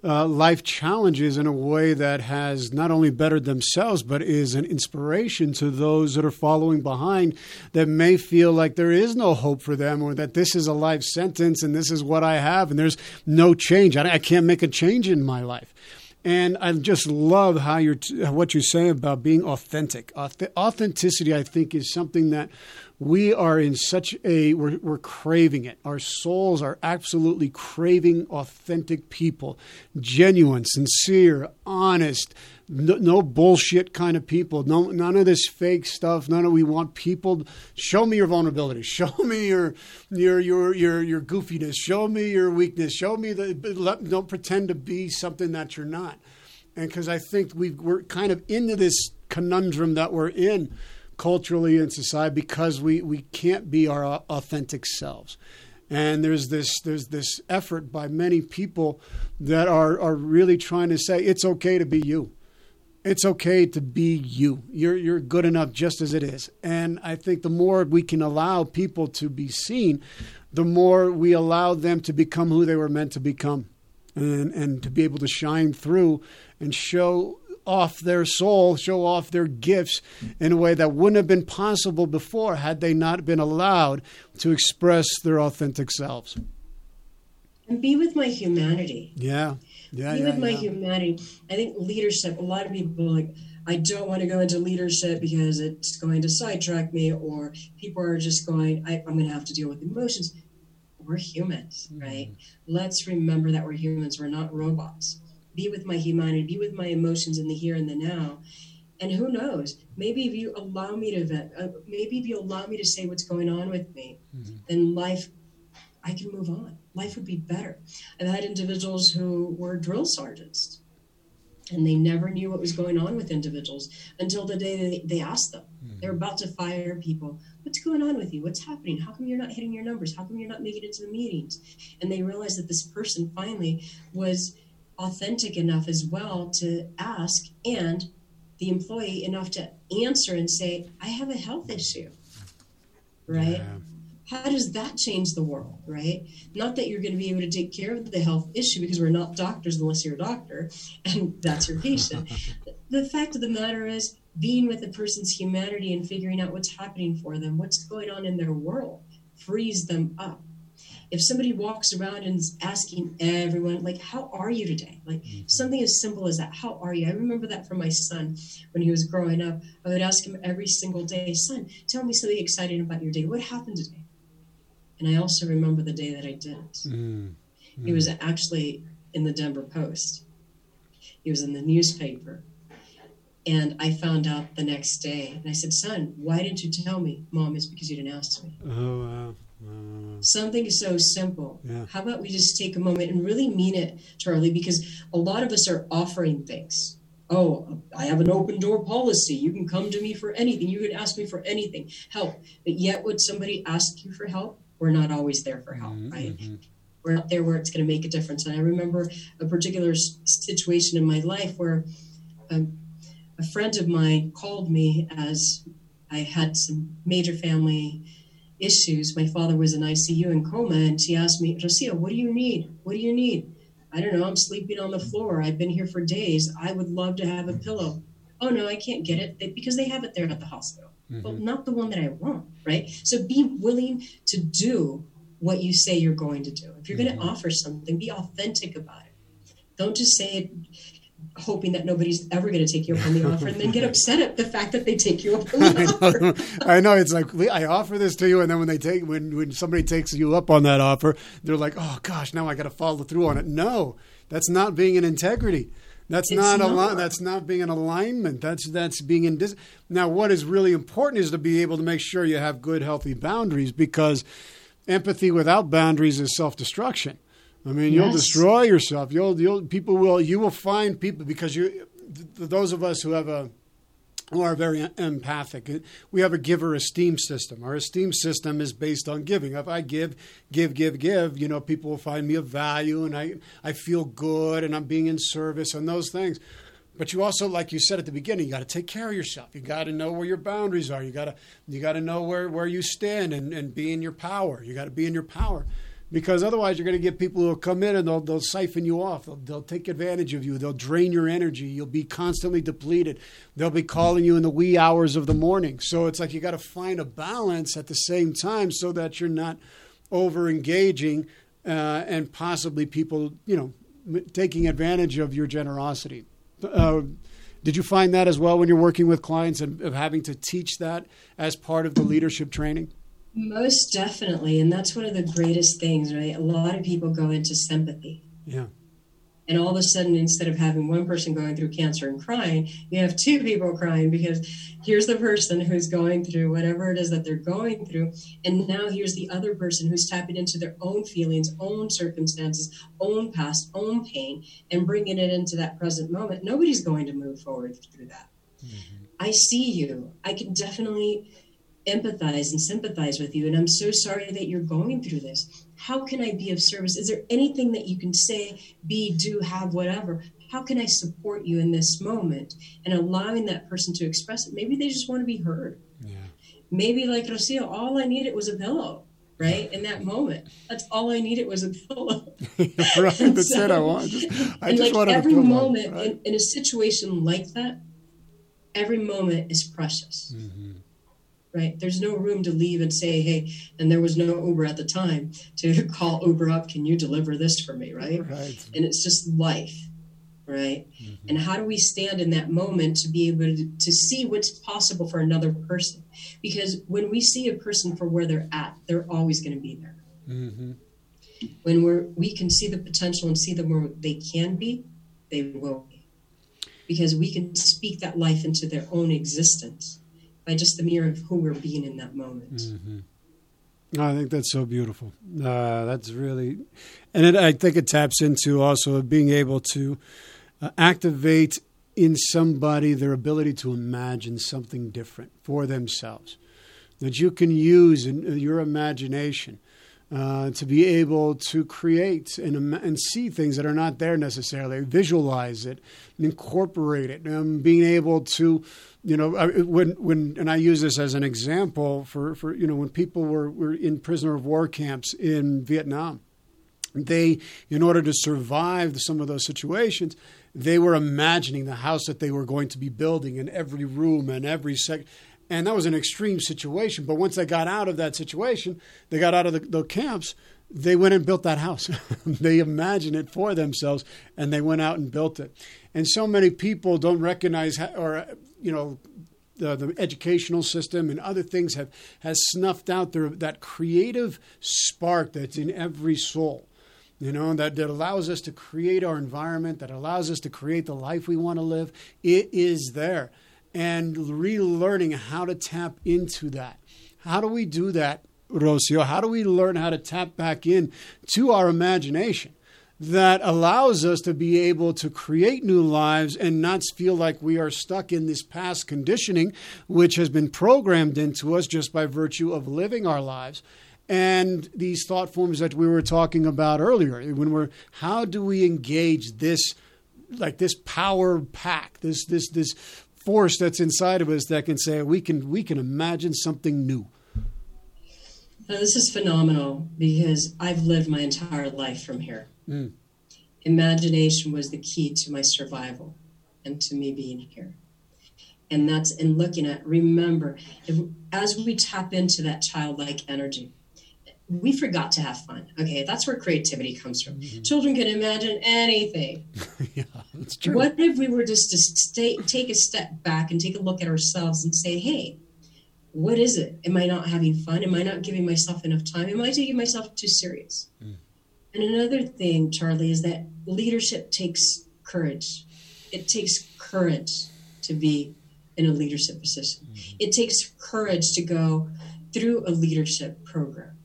uh, life challenges in a way that has not only bettered themselves, but is an inspiration to those that are following behind that may feel like there is no hope for them or that this is a life sentence and this is what I have and there's no change. I, I can't make a change in my life. And I just love how you're what you're saying about being authentic. Authenticity, I think, is something that we are in such a we're, we're craving it our souls are absolutely craving authentic people genuine sincere honest no, no, bullshit kind of people. No none of this fake stuff. None of we want people. Show me your vulnerability. Show me your your your your, your goofiness. Show me your weakness. Show me the don't pretend to be something that you're not. And because i think we we're kind of into this conundrum that we're in culturally in society because we, we can't be our authentic selves. And there's this there's this effort by many people that are, are really trying to say it's okay to be you. It's okay to be you. You're you're good enough just as it is. And I think the more we can allow people to be seen, the more we allow them to become who they were meant to become. And and to be able to shine through and show off their soul, show off their gifts in a way that wouldn't have been possible before had they not been allowed to express their authentic selves. And be with my humanity. Yeah. Yeah. Be yeah, with my yeah. humanity. I think leadership, a lot of people like, I don't want to go into leadership because it's going to sidetrack me, or people are just going, I, am going to have to deal with emotions. We're humans, right? Mm. Let's remember that we're humans. We're not robots be with my humanity, be with my emotions in the here and the now. And who knows? Maybe if you allow me to vent, uh, maybe if you allow me to say what's going on with me, mm-hmm. then life, I can move on. Life would be better. I've had individuals who were drill sergeants, and they never knew what was going on with individuals until the day they, they asked them. Mm-hmm. They're about to fire people. What's going on with you? What's happening? How come you're not hitting your numbers? How come you're not making it to the meetings? And they realized that this person finally was authentic enough as well to ask and the employee enough to answer and say, I have a health issue, right? Yeah. How does that change the world, right? Not that you're going to be able to take care of the health issue because we're not doctors unless you're a doctor and that's your patient. the fact of the matter is, being with a person's humanity and figuring out what's happening for them, what's going on in their world, frees them up if somebody walks around and is asking everyone like how are you today like mm-hmm. something as simple as that how are you i remember that from my son when he was growing up i would ask him every single day son tell me something exciting about your day what happened today and i also remember the day that i didn't mm-hmm. he was actually in the denver post he was in the newspaper and I found out the next day, and I said, "Son, why didn't you tell me?" Mom, it's because you didn't ask me. Oh wow! Something so simple. Yeah. How about we just take a moment and really mean it, Charlie? Because a lot of us are offering things. Oh, I have an open door policy. You can come to me for anything. You can ask me for anything, help. But yet, would somebody ask you for help? We're not always there for help, mm-hmm. right? Mm-hmm. We're not there where it's going to make a difference. And I remember a particular situation in my life where a, um, a friend of mine called me as I had some major family issues. My father was in ICU in coma, and she asked me, Rocio, what do you need? What do you need? I don't know. I'm sleeping on the floor. I've been here for days. I would love to have a pillow. Oh no, I can't get it because they have it there at the hospital. Mm-hmm. But not the one that I want, right? So be willing to do what you say you're going to do. If you're mm-hmm. going to offer something, be authentic about it. Don't just say it hoping that nobody's ever going to take you up on the offer and then get upset at the fact that they take you up on the offer. I know. It's like I offer this to you, and then when they take when when somebody takes you up on that offer, they're like, "Oh gosh, now I got to follow through on it." No, that's not being in integrity. That's it's not, not. Al- that's not being in alignment. That's that's being in dis- Now, what is really important is to be able to make sure you have good, healthy boundaries because empathy without boundaries is self destruction. I mean, yes. you'll destroy yourself. You'll, you'll, people will, you will find people because you, th- those of us who have a, who are very empathic, we have a giver esteem system. Our esteem system is based on giving. If I give, give, give, give, you know, people will find me of value and I, I feel good and I'm being in service and those things. But you also, like you said at the beginning, you got to take care of yourself. You got to know where your boundaries are. You got to, you got to know where, where you stand and, and be in your power. You got to be in your power. Because otherwise you're going to get people who will come in and they'll, they'll siphon you off. They'll, they'll take advantage of you. They'll drain your energy. You'll be constantly depleted. They'll be calling you in the wee hours of the morning. So it's like you got to find a balance at the same time so that you're not over engaging uh, and possibly people, you know, m- taking advantage of your generosity. Uh, did you find that as well when you're working with clients and of having to teach that as part of the leadership training? Most definitely. And that's one of the greatest things, right? A lot of people go into sympathy. Yeah. And all of a sudden, instead of having one person going through cancer and crying, you have two people crying because here's the person who's going through whatever it is that they're going through. And now here's the other person who's tapping into their own feelings, own circumstances, own past, own pain, and bringing it into that present moment. Nobody's going to move forward through that. Mm-hmm. I see you. I can definitely empathize and sympathize with you. And I'm so sorry that you're going through this. How can I be of service? Is there anything that you can say, be, do, have, whatever? How can I support you in this moment? And allowing that person to express it. Maybe they just want to be heard. Yeah. Maybe, like Rocio, all I needed was a pillow right? In that moment, that's all I needed was a pillow. right, that's so, it. I want. Just, I just like wanted every a pillow, moment right? in, in, a situation like that, every moment is precious. Mm-hmm right? There's no room to leave and say, hey, and there was no Uber at the time to call Uber up, can you deliver this for me, right? right. And it's just life, right? Mm-hmm. And how do we stand in that moment to be able to, to see what's possible for another person? Because when we see a person for where they're at, they're always going to be there. Mm-hmm. When we're we can see the potential and see them where they can be, they will be. Because we can speak that life into their own existence by just the mere of who we're being in that moment. Mm-hmm. I think that's so beautiful. Uh, that's really, and it, I think it taps into also being able to uh, activate in somebody their ability to imagine something different for themselves that you can use in, in your imagination uh, to be able to create and, and see things that are not there necessarily, visualize it, incorporate it, um, being able to you know when when and I use this as an example for for you know when people were were in prisoner of war camps in Vietnam they in order to survive some of those situations they were imagining the house that they were going to be building in every room and every sec and that was an extreme situation. But once they got out of that situation they got out of the, the camps they went and built that house. They imagined it for themselves and they went out and built it. And so many people don't recognize or you know the, the educational system and other things have has snuffed out their, that creative spark that's in every soul you know that, that allows us to create our environment that allows us to create the life we want to live. It is there. And relearning how to tap into that. How do we do that rocio? How do we learn how to tap back in to our imagination that allows us to be able to create new lives and not feel like we are stuck in this past conditioning, which has been programmed into us just by virtue of living our lives. And these thought forms that we were talking about earlier, when we're how do we engage this like this power pack, this this this force that's inside of us that can say we can we can imagine something new. Now, this is phenomenal because I've lived my entire life from here. Mm. Imagination was the key to my survival and to me being here. And that's in looking at, remember, if, as we tap into that childlike energy, we forgot to have fun. Okay, that's where creativity comes from. Mm-hmm. Children can imagine anything. yeah, that's true. What if we were just to stay, take a step back and take a look at ourselves and say, hey, what is it? Am I not having fun? Am I not giving myself enough time? Am I taking myself too serious? Mm. And another thing, Charlie, is that leadership takes courage. It takes courage to be in a leadership position. Mm-hmm. It takes courage to go through a leadership program.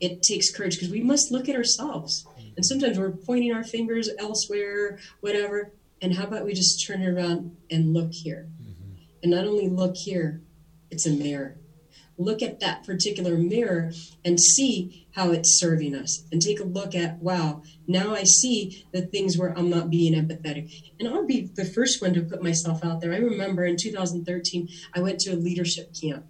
It takes courage because we must look at ourselves. Mm-hmm. And sometimes we're pointing our fingers elsewhere, whatever. And how about we just turn around and look here? Mm-hmm. And not only look here, it's a mirror. Look at that particular mirror and see how it's serving us and take a look at wow now i see the things where i'm not being empathetic. And i'll be the first one to put myself out there. I remember in 2013 i went to a leadership camp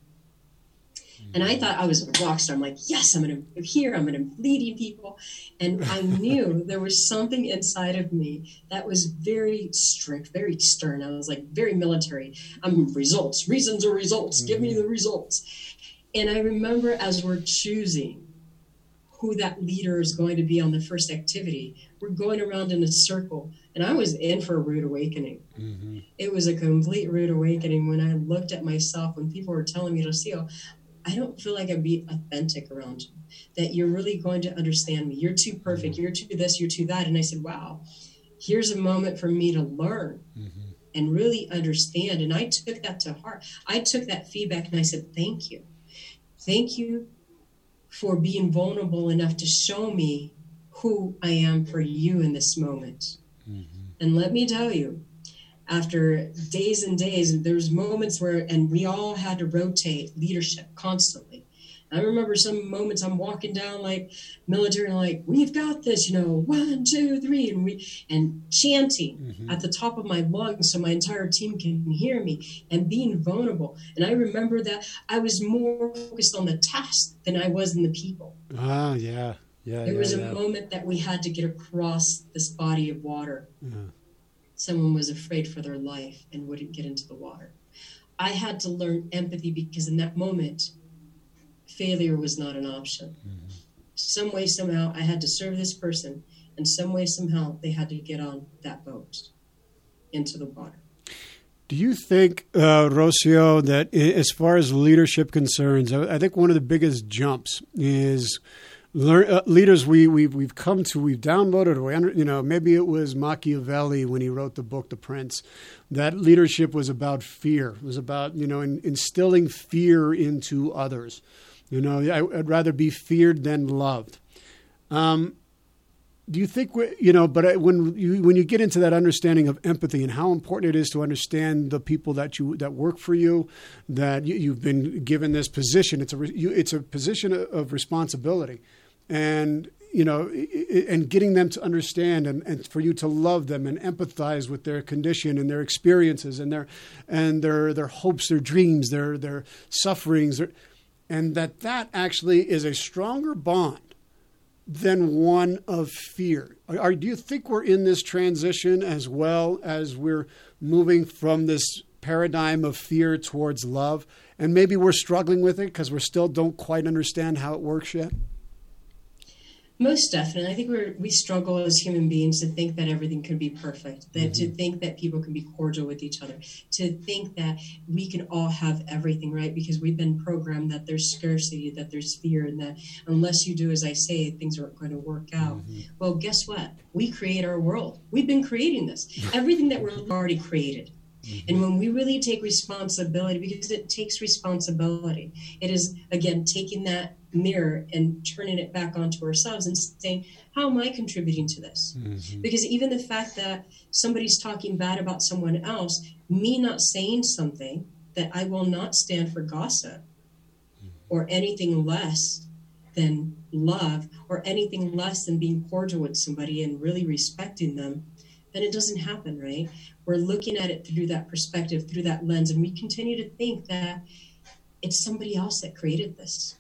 And I thought I was a rock star. I'm like, yes, I'm going to here. I'm going to be leading people. And I knew there was something inside of me that was very strict, very stern. I was like very military. I'm results, reasons or results. Give me the results. And I remember as we're choosing who that leader is going to be on the first activity, we're going around in a circle. And I was in for a rude awakening. Mm-hmm. It was a complete rude awakening when I looked at myself, when people were telling me, to Rocio, I don't feel like I'd be authentic around you, that you're really going to understand me. You're too perfect. Mm-hmm. You're too this, you're too that. And I said, wow, here's a moment for me to learn mm-hmm. and really understand. And I took that to heart. I took that feedback and I said, thank you. Thank you for being vulnerable enough to show me who I am for you in this moment. Mm-hmm. And let me tell you, after days and days, there's moments where, and we all had to rotate leadership constantly. I remember some moments I'm walking down like military, like we've got this, you know, one, two, three, and we and chanting mm-hmm. at the top of my lungs so my entire team can hear me and being vulnerable. And I remember that I was more focused on the task than I was in the people. Ah, yeah, yeah. There yeah, was yeah. a moment that we had to get across this body of water. Yeah. Someone was afraid for their life and wouldn't get into the water. I had to learn empathy because in that moment failure was not an option. Mm-hmm. Some way, somehow, I had to serve this person, and some way, somehow, they had to get on that boat into the water. Do you think, uh, Rocio, that as far as leadership concerns, I think one of the biggest jumps is learn, uh, leaders we we've we've come to we've downloaded or you know maybe it was Machiavelli when he wrote the book The Prince that leadership was about fear it was about you know in, instilling fear into others you know, I, would rather be feared than loved. Um, do you think you know? But when you when you get into that understanding of empathy and how important it is to understand the people that you that work for you, that you, have been given this position. It's a you, it's a position of responsibility, and you know, and getting them to understand and, and for you to love them and empathize with their condition and their experiences and their and their their hopes, their dreams, their their sufferings. Their, and that that actually is a stronger bond than one of fear. Are, do you think we're in this transition as well as we're moving from this paradigm of fear towards love? And maybe we're struggling with it because we still don't quite understand how it works yet? Most definitely. I think we we struggle as human beings to think that everything can be perfect, that mm-hmm. to think that people can be cordial with each other, to think that we can all have everything, right? Because we've been programmed that there's scarcity, that there's fear, and that unless you do as I say, things aren't going to work out. Mm-hmm. Well, guess what? We create our world. We've been creating this. Everything that we're already created. Mm-hmm. And when we really take responsibility, because it takes responsibility, it is, again, taking that mirror and turning it back onto ourselves and saying, How am I contributing to this? Mm-hmm. Because even the fact that somebody's talking bad about someone else, me not saying something that I will not stand for gossip mm-hmm. or anything less than love or anything less than being cordial with somebody and really respecting them, then it doesn't happen, right? We're looking at it through that perspective, through that lens, and we continue to think that it's somebody else that created this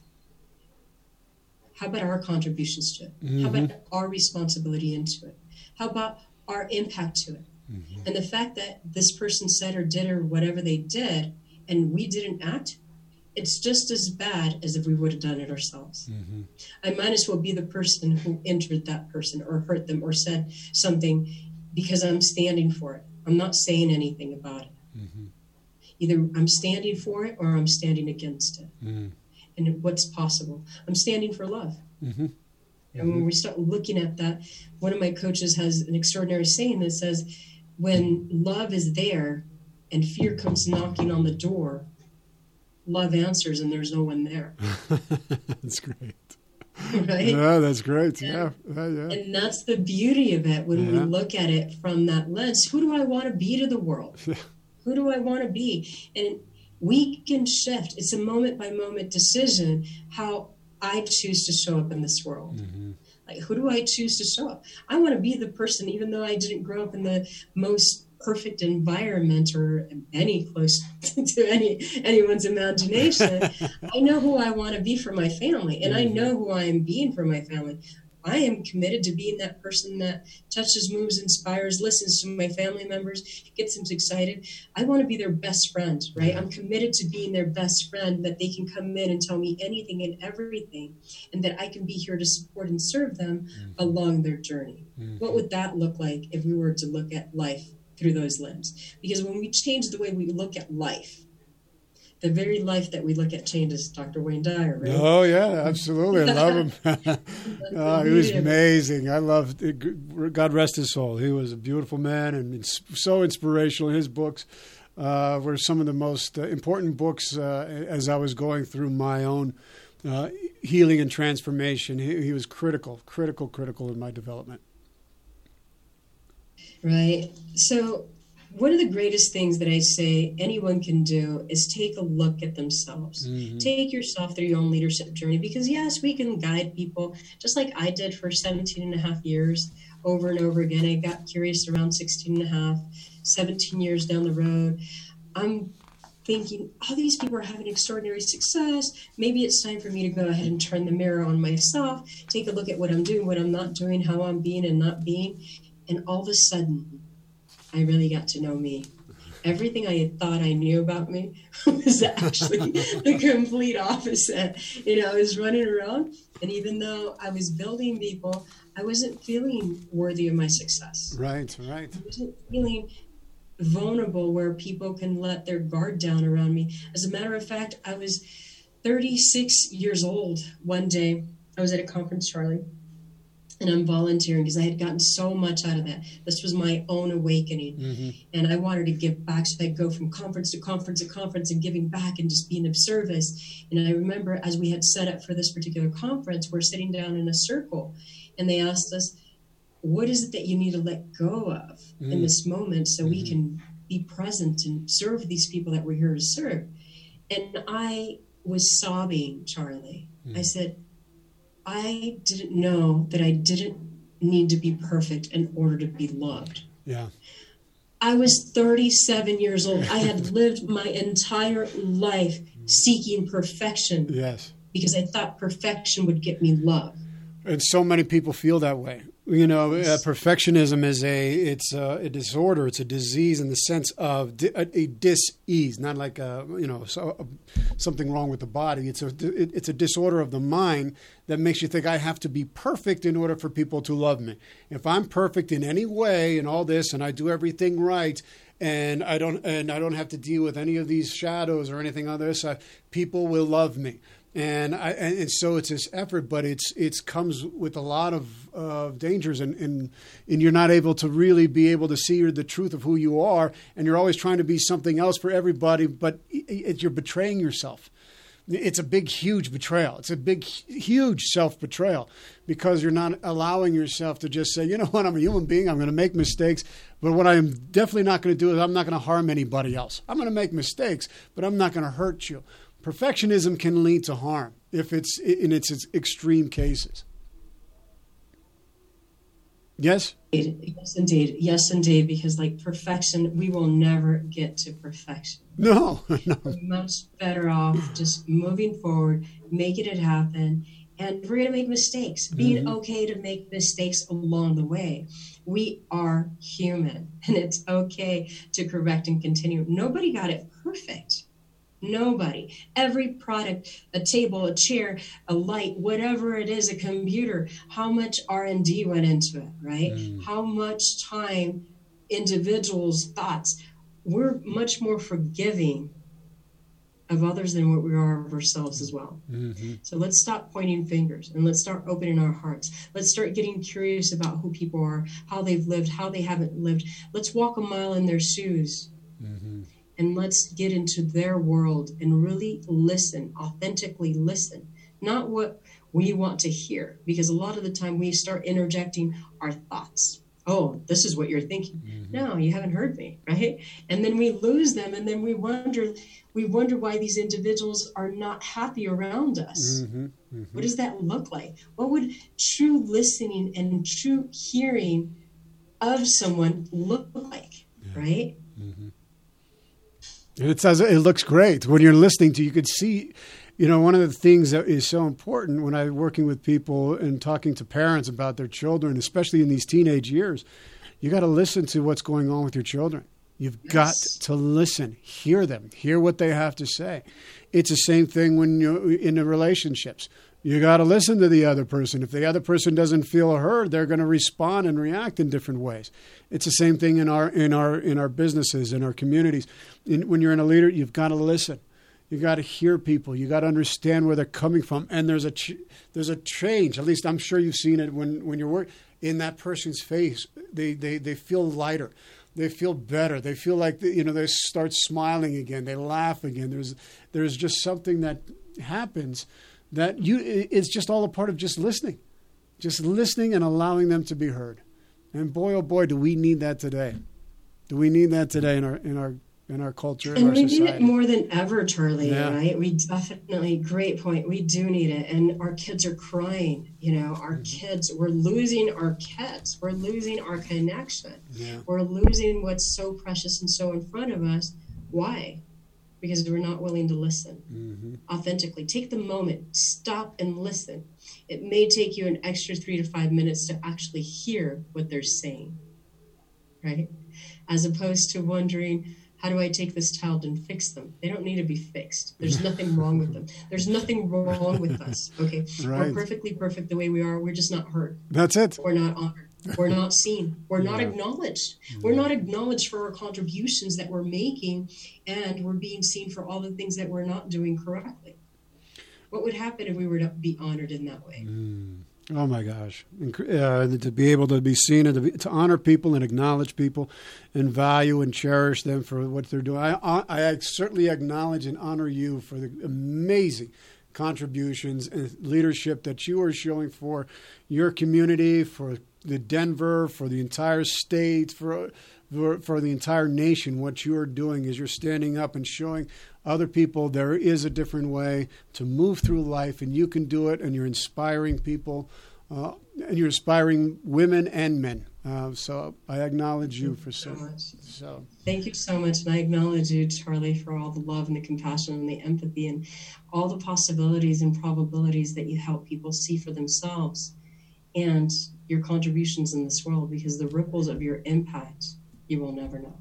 how about our contributions to it? Mm-hmm. How about our responsibility into it? How about our impact to it? Mm-hmm. And the fact that this person said or did or whatever they did, and we didn't act, it's just as bad as if we would have done it ourselves. Mm-hmm. I might as well be the person who injured that person or hurt them or said something because I'm standing for it. I'm not saying anything about it. Mm-hmm. Either I'm standing for it or I'm standing against it. Mm and what's possible. I'm standing for love. Mm-hmm. And when we start looking at that, one of my coaches has an extraordinary saying that says, when love is there and fear comes knocking on the door, love answers and there's no one there. that's great. right? Yeah, that's great. Yeah. Yeah. yeah. And that's the beauty of it when yeah. we look at it from that lens. Who do I want to be to the world? Who do I want to be? And we can shift. It's a moment by moment decision how I choose to show up in this world. Mm-hmm. Like, who do I choose to show up? I want to be the person, even though I didn't grow up in the most perfect environment or any close to any anyone's imagination. I know who I want to be for my family, and I mm-hmm. know who I am being for my family. I am committed to being that person that touches, moves, inspires, listens to my family members, gets them excited. I want to be their best friend, right? I'm committed to being their best friend, that they can come in and tell me anything and everything, and that I can be here to support and serve them mm-hmm. along their journey. Mm-hmm. What would that look like if we were to look at life through those lenses? Because when we change the way we look at life, the very life that we look at changes. Dr. Wayne Dyer, right? Oh yeah, absolutely. I love him. oh, he was amazing. I love. God rest his soul. He was a beautiful man and so inspirational. His books uh, were some of the most uh, important books uh, as I was going through my own. Uh, healing and transformation. He, he was critical, critical, critical in my development. Right. So one of the greatest things that I say anyone can do is take a look at themselves. Mm-hmm. Take yourself through your own leadership journey because, yes, we can guide people just like I did for 17 and a half years over and over again. I got curious around 16 and a half, 17 years down the road. I'm thinking, all oh, these people are having extraordinary success. Maybe it's time for me to go ahead and turn the mirror on myself, take a look at what I'm doing, what I'm not doing, how I'm being and not being. And all of a sudden, I really got to know me. Everything I had thought I knew about me was actually the complete opposite. You know, I was running around, and even though I was building people, I wasn't feeling worthy of my success. Right, right. I wasn't feeling vulnerable where people can let their guard down around me. As a matter of fact, I was 36 years old one day. I was at a conference, Charlie and I'm volunteering because I had gotten so much out of that. This was my own awakening, mm-hmm. and I wanted to give back. So I'd go from conference to conference to conference and giving back and just being of service. And I remember as we had set up for this particular conference, we're sitting down in a circle, and they asked us, "What is it that you need to let go of mm-hmm. in mm. this moment so mm-hmm. we can be present and serve these people that we're here to serve?" And I was sobbing, Charlie. I mm. said I didn't know that I didn't need to be perfect in order to be loved. Yeah. I was 37 years old. I had lived my entire life seeking perfection. Yes. Because I thought perfection would get me love. And so many people feel that way. You know, uh, perfectionism is a it's a, a, disorder. It's a disease in the sense of di- a, a dis-ease, not like a you know so, a, something wrong with the body. It's a it, it's a disorder of the mind that makes you think I have to be perfect in order for people to love me. If I'm perfect in any way and all this, and I do everything right, and I don't and I don't have to deal with any of these shadows or anything on this, uh, people will love me and I and so it's this effort, but it's it's comes with a lot of uh, dangers, and, and and you're not able to really be able to see the truth of who you are, and you're always trying to be something else for everybody, but it, it, you're betraying yourself. It's a big, huge betrayal. It's a big, huge self betrayal because you're not allowing yourself to just say, you know what, I'm a human being. I'm going to make mistakes, but what I am definitely not going to do is I'm not going to harm anybody else. I'm going to make mistakes, but I'm not going to hurt you perfectionism can lead to harm if it's in its, its extreme cases. Yes? Yes, indeed. Yes, indeed. Because, like perfection, we will never get to perfection. No, no. We're much better off just moving forward, making it happen. And we're going to make mistakes, being mm-hmm. okay to make mistakes along the way. We are human, and it's okay to correct and continue. Nobody got it perfect. Nobody. Every product, a table, a chair, a light, whatever it is, a computer, how much R&D went into it, right? Mm. How much time individuals thoughts. We're much more forgiving of others than what we are of ourselves as well. Mm-hmm. So let's stop pointing fingers and let's start opening our hearts. Let's start getting curious about who people are, how they've lived, how they haven't lived. Let's walk a mile in their shoes. Mm-hmm and let's get into their world and really listen, authentically listen, not what we want to hear, because a lot of the time we start interjecting our thoughts. Oh, this is what you're thinking. Mm-hmm. No, you haven't heard me, right? And then we lose them, and then we wonder, we wonder why these individuals are not happy around us. Mm-hmm. Mm-hmm. What does that look like? What would true listening and true hearing of someone look like? right? Mm-hmm. It says it looks great when you're listening to. You could see, you know, one of the things that is so important when I'm working with people and talking to parents about their children, especially in these teenage years, you got to listen to what's going on with your children. You've yes. got to listen, hear them, hear what they have to say. It's the same thing when you're in the relationships. You got to listen to the other person. If the other person doesn't feel heard, they're going to respond and react in different ways. It's the same thing in our in our in our businesses, in our communities. In, when you're in a leader, you've got to listen. You got to hear people. You got to understand where they're coming from. And there's a ch- there's a change. At least I'm sure you've seen it when when you're working in that person's face. They they they feel lighter they feel better. They feel like you know they start smiling again. They laugh again. There's there's just something that happens that you it's just all a part of just listening, just listening and allowing them to be heard. And boy, oh boy, do we need that today? Do we need that today in our in our in our culture and our we society. need it more than ever charlie yeah. right we definitely great point we do need it and our kids are crying you know our mm-hmm. kids we're losing our kids we're losing our connection yeah. we're losing what's so precious and so in front of us why because we're not willing to listen mm-hmm. authentically take the moment stop and listen it may take you an extra three to five minutes to actually hear what they're saying right as opposed to wondering how do I take this child and fix them? They don't need to be fixed. There's nothing wrong with them. There's nothing wrong with us. Okay. Right. We're perfectly perfect the way we are. We're just not heard. That's it. We're not honored. We're not seen. We're not acknowledged. We're not acknowledged for our contributions that we're making, and we're being seen for all the things that we're not doing correctly. What would happen if we were to be honored in that way? Mm. Oh my gosh! Uh, to be able to be seen and to, be, to, honor people and acknowledge people, and value and cherish them for what they're doing. I, I certainly acknowledge and honor you for the amazing contributions and leadership that you are showing for your community, for the Denver, for the entire state, for for, for the entire nation. What you are doing is you're standing up and showing other people there is a different way to move through life, and you can do it, and you're inspiring people, uh, and you're inspiring women and men. Uh, so I acknowledge you for so, so much. So thank you so much, and I acknowledge you, Charlie, for all the love and the compassion and the empathy and all the possibilities and probabilities that you help people see for themselves, and your contributions in this world. Because the ripples of your impact, you will never know.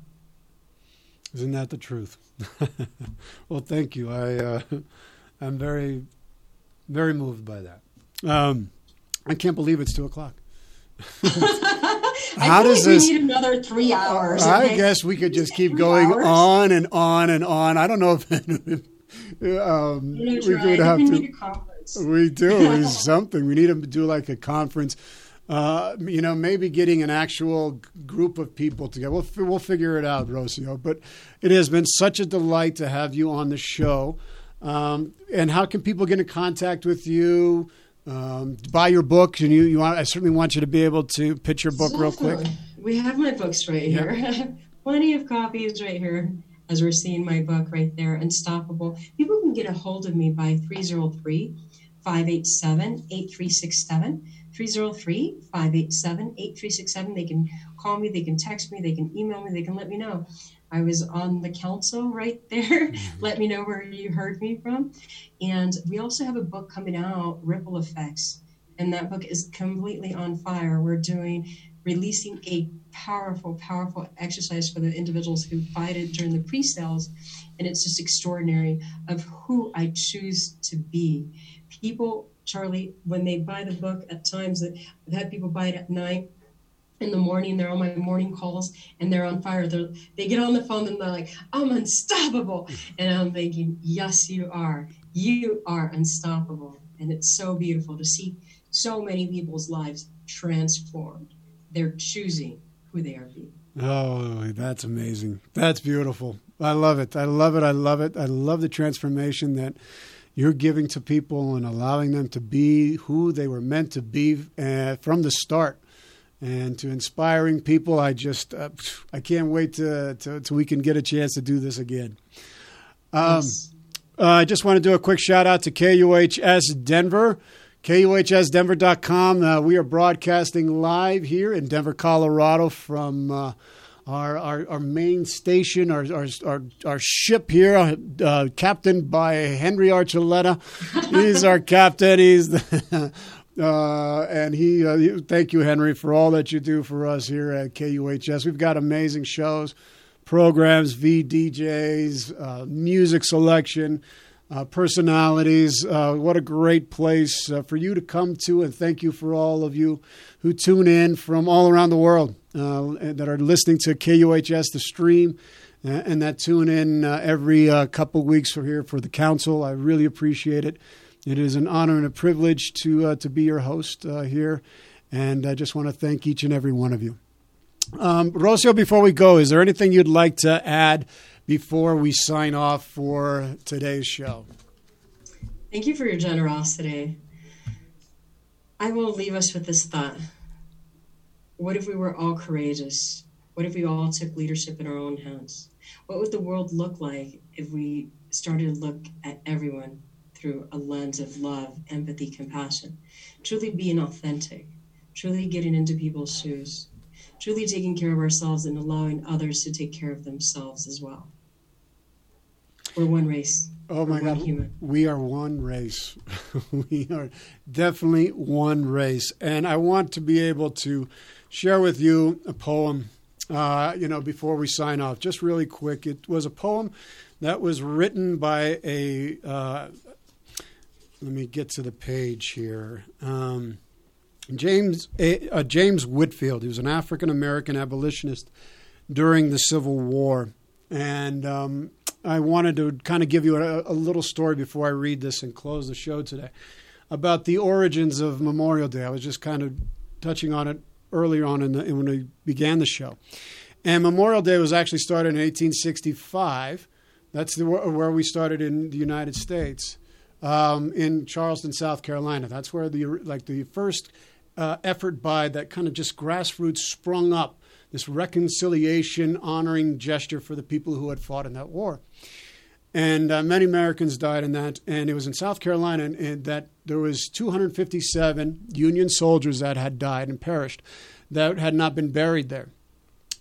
Isn't that the truth? well, thank you. I uh, I'm very very moved by that. Um, I can't believe it's two o'clock. How does like this? We need another three hours. I okay? guess we could just keep going hours? on and on and on. I don't know if um, we could have to. We do. Something. We need to do like a conference uh, you know, maybe getting an actual group of people together. We'll, we'll figure it out, Rocio. But it has been such a delight to have you on the show. Um, and how can people get in contact with you? Um, buy your book, and you, you want, I certainly want you to be able to pitch your book real quick. We have my books right here. Plenty of copies right here, as we're seeing my book right there, Unstoppable. People can get a hold of me by 303 587 8367. 303 587 8367. They can call me, they can text me, they can email me, they can let me know. I was on the council right there. Mm-hmm. let me know where you heard me from. And we also have a book coming out, Ripple Effects. And that book is completely on fire. We're doing releasing a powerful, powerful exercise for the individuals who buy it during the pre-sales. And it's just extraordinary of who I choose to be. People Charlie, when they buy the book at times that I've had people buy it at night in the morning they're on my morning calls and they're on fire. They're, they get on the phone and they're like i'm unstoppable. And i'm thinking yes you are. You are unstoppable. And it's so beautiful to see so many people's lives transformed. They're choosing who they are being. Oh that's amazing. That's beautiful. I love it. I love it. I love it. I love the transformation that you're giving to people and allowing them to be who they were meant to be uh, from the start. And to inspiring people i just uh, i can't wait to, to, to, we can get a chance to do this again. Um, yes. uh, i just want to do a quick shout out to kuhs denver. Kuhsdenver.com uh, we are broadcasting live here in denver colorado from uh, our, our, our main station, our, our, our, our ship here, uh, captained by Henry Archuleta. He's our captain. He's the, uh, and he, uh, thank you, Henry, for all that you do for us here at KUHS. We've got amazing shows, programs, VDJs, uh, music selection uh, personalities. Uh, what a great place uh, for you to come to, and thank you for all of you who tune in from all around the world that are listening to KUHS, the stream, uh, and that tune in uh, every couple weeks for here for the council. I really appreciate it. It is an honor and a privilege to to be your host here, and I just want to thank each and every one of you. Um, Rocio, before we go, is there anything you'd like to add? before we sign off for today's show? Thank you for your generosity. I will leave us with this thought. What if we were all courageous? What if we all took leadership in our own hands? What would the world look like if we started to look at everyone through a lens of love, empathy, compassion? Truly being authentic, truly getting into people's shoes, truly taking care of ourselves and allowing others to take care of themselves as well. We're one race. Oh my God, human. we are one race. we are definitely one race, and I want to be able to share with you a poem. Uh, you know, before we sign off, just really quick, it was a poem that was written by a. Uh, let me get to the page here. Um, James uh, James Whitfield. He was an African American abolitionist during the Civil War, and um, I wanted to kind of give you a, a, little story before I read this and close the show today about the origins of Memorial Day. I was just kind of touching on it earlier on in the, when we began the show. And Memorial Day was actually started in 1865. That's the, where we started in the United States, um, in Charleston, South Carolina. That's where the like the first uh, effort by that kind of just grassroots sprung up this reconciliation, honoring gesture for the people who had fought in that war. And uh, many Americans died in that. And it was in South Carolina and, and that there was 257 Union soldiers that had died and perished that had not been buried there.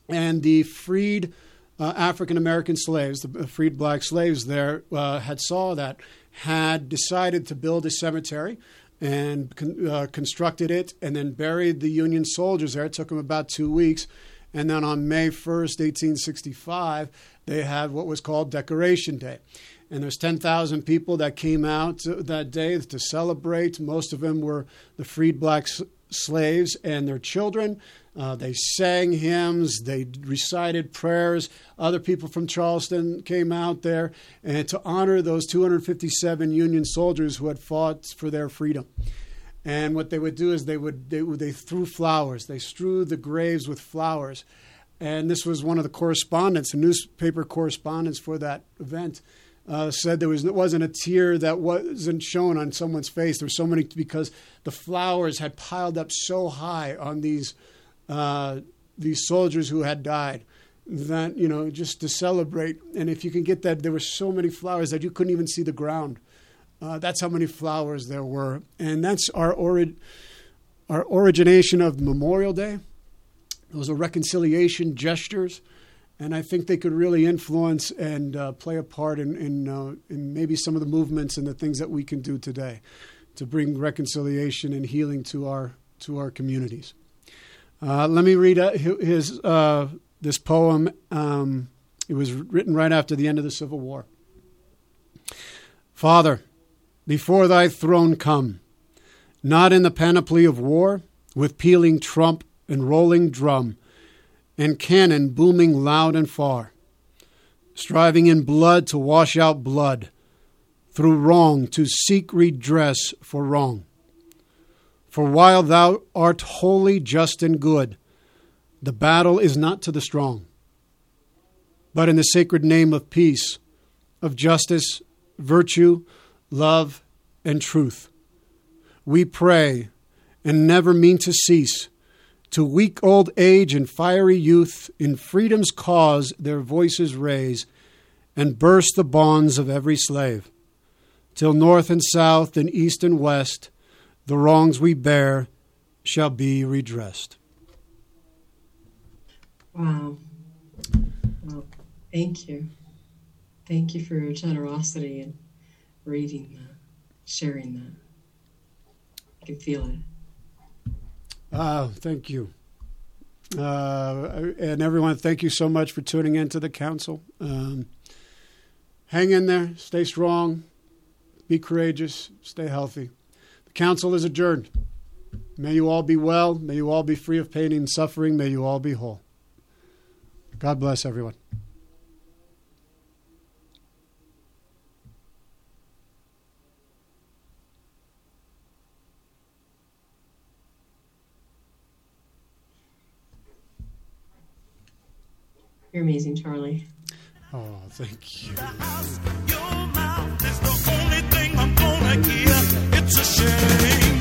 And the freed uh, African American slaves, the freed black slaves there, uh, had saw that, had decided to build a cemetery and con- uh, constructed it, and then buried the Union soldiers there. It took them about two weeks. And then on May 1st, 1865, they had what was called Decoration Day. And there's 10,000 people that came out that day to celebrate. Most of them were the freed black slaves and their children. Uh, they sang hymns, they recited prayers. Other people from Charleston came out there and to honor those 257 Union soldiers who had fought for their freedom. And what they would do is they would they, they threw flowers. They strewed the graves with flowers. And this was one of the correspondents, the newspaper correspondents for that event, uh, said there was wasn't a tear that wasn't shown on someone's face. There were so many because the flowers had piled up so high on these uh, these soldiers who had died that you know just to celebrate. And if you can get that, there were so many flowers that you couldn't even see the ground. Uh, that's how many flowers there were, and that's our ori- our origination of Memorial Day. Those are reconciliation gestures, and I think they could really influence and uh, play a part in in, uh, in maybe some of the movements and the things that we can do today to bring reconciliation and healing to our to our communities. Uh, let me read uh, his uh, this poem. Um, it was written right after the end of the Civil War. Father before thy throne come, not in the panoply of war, with pealing trump and rolling drum, and cannon booming loud and far, striving in blood to wash out blood, through wrong to seek redress for wrong. For while thou art holy, just, and good, the battle is not to the strong, but in the sacred name of peace, of justice, virtue, love, and truth. We pray and never mean to cease. To weak old age and fiery youth, in freedom's cause their voices raise, and burst the bonds of every slave, till north and south and east and west, the wrongs we bear shall be redressed. Wow. Well, thank you. Thank you for your generosity and reading that, sharing that. I can feel it. Uh, thank you. Uh, and everyone, thank you so much for tuning in to the council. Um, hang in there, stay strong, be courageous, stay healthy. The council is adjourned. May you all be well. May you all be free of pain and suffering. May you all be whole. God bless everyone. You're amazing, Charlie. Oh, thank you. It's a shame.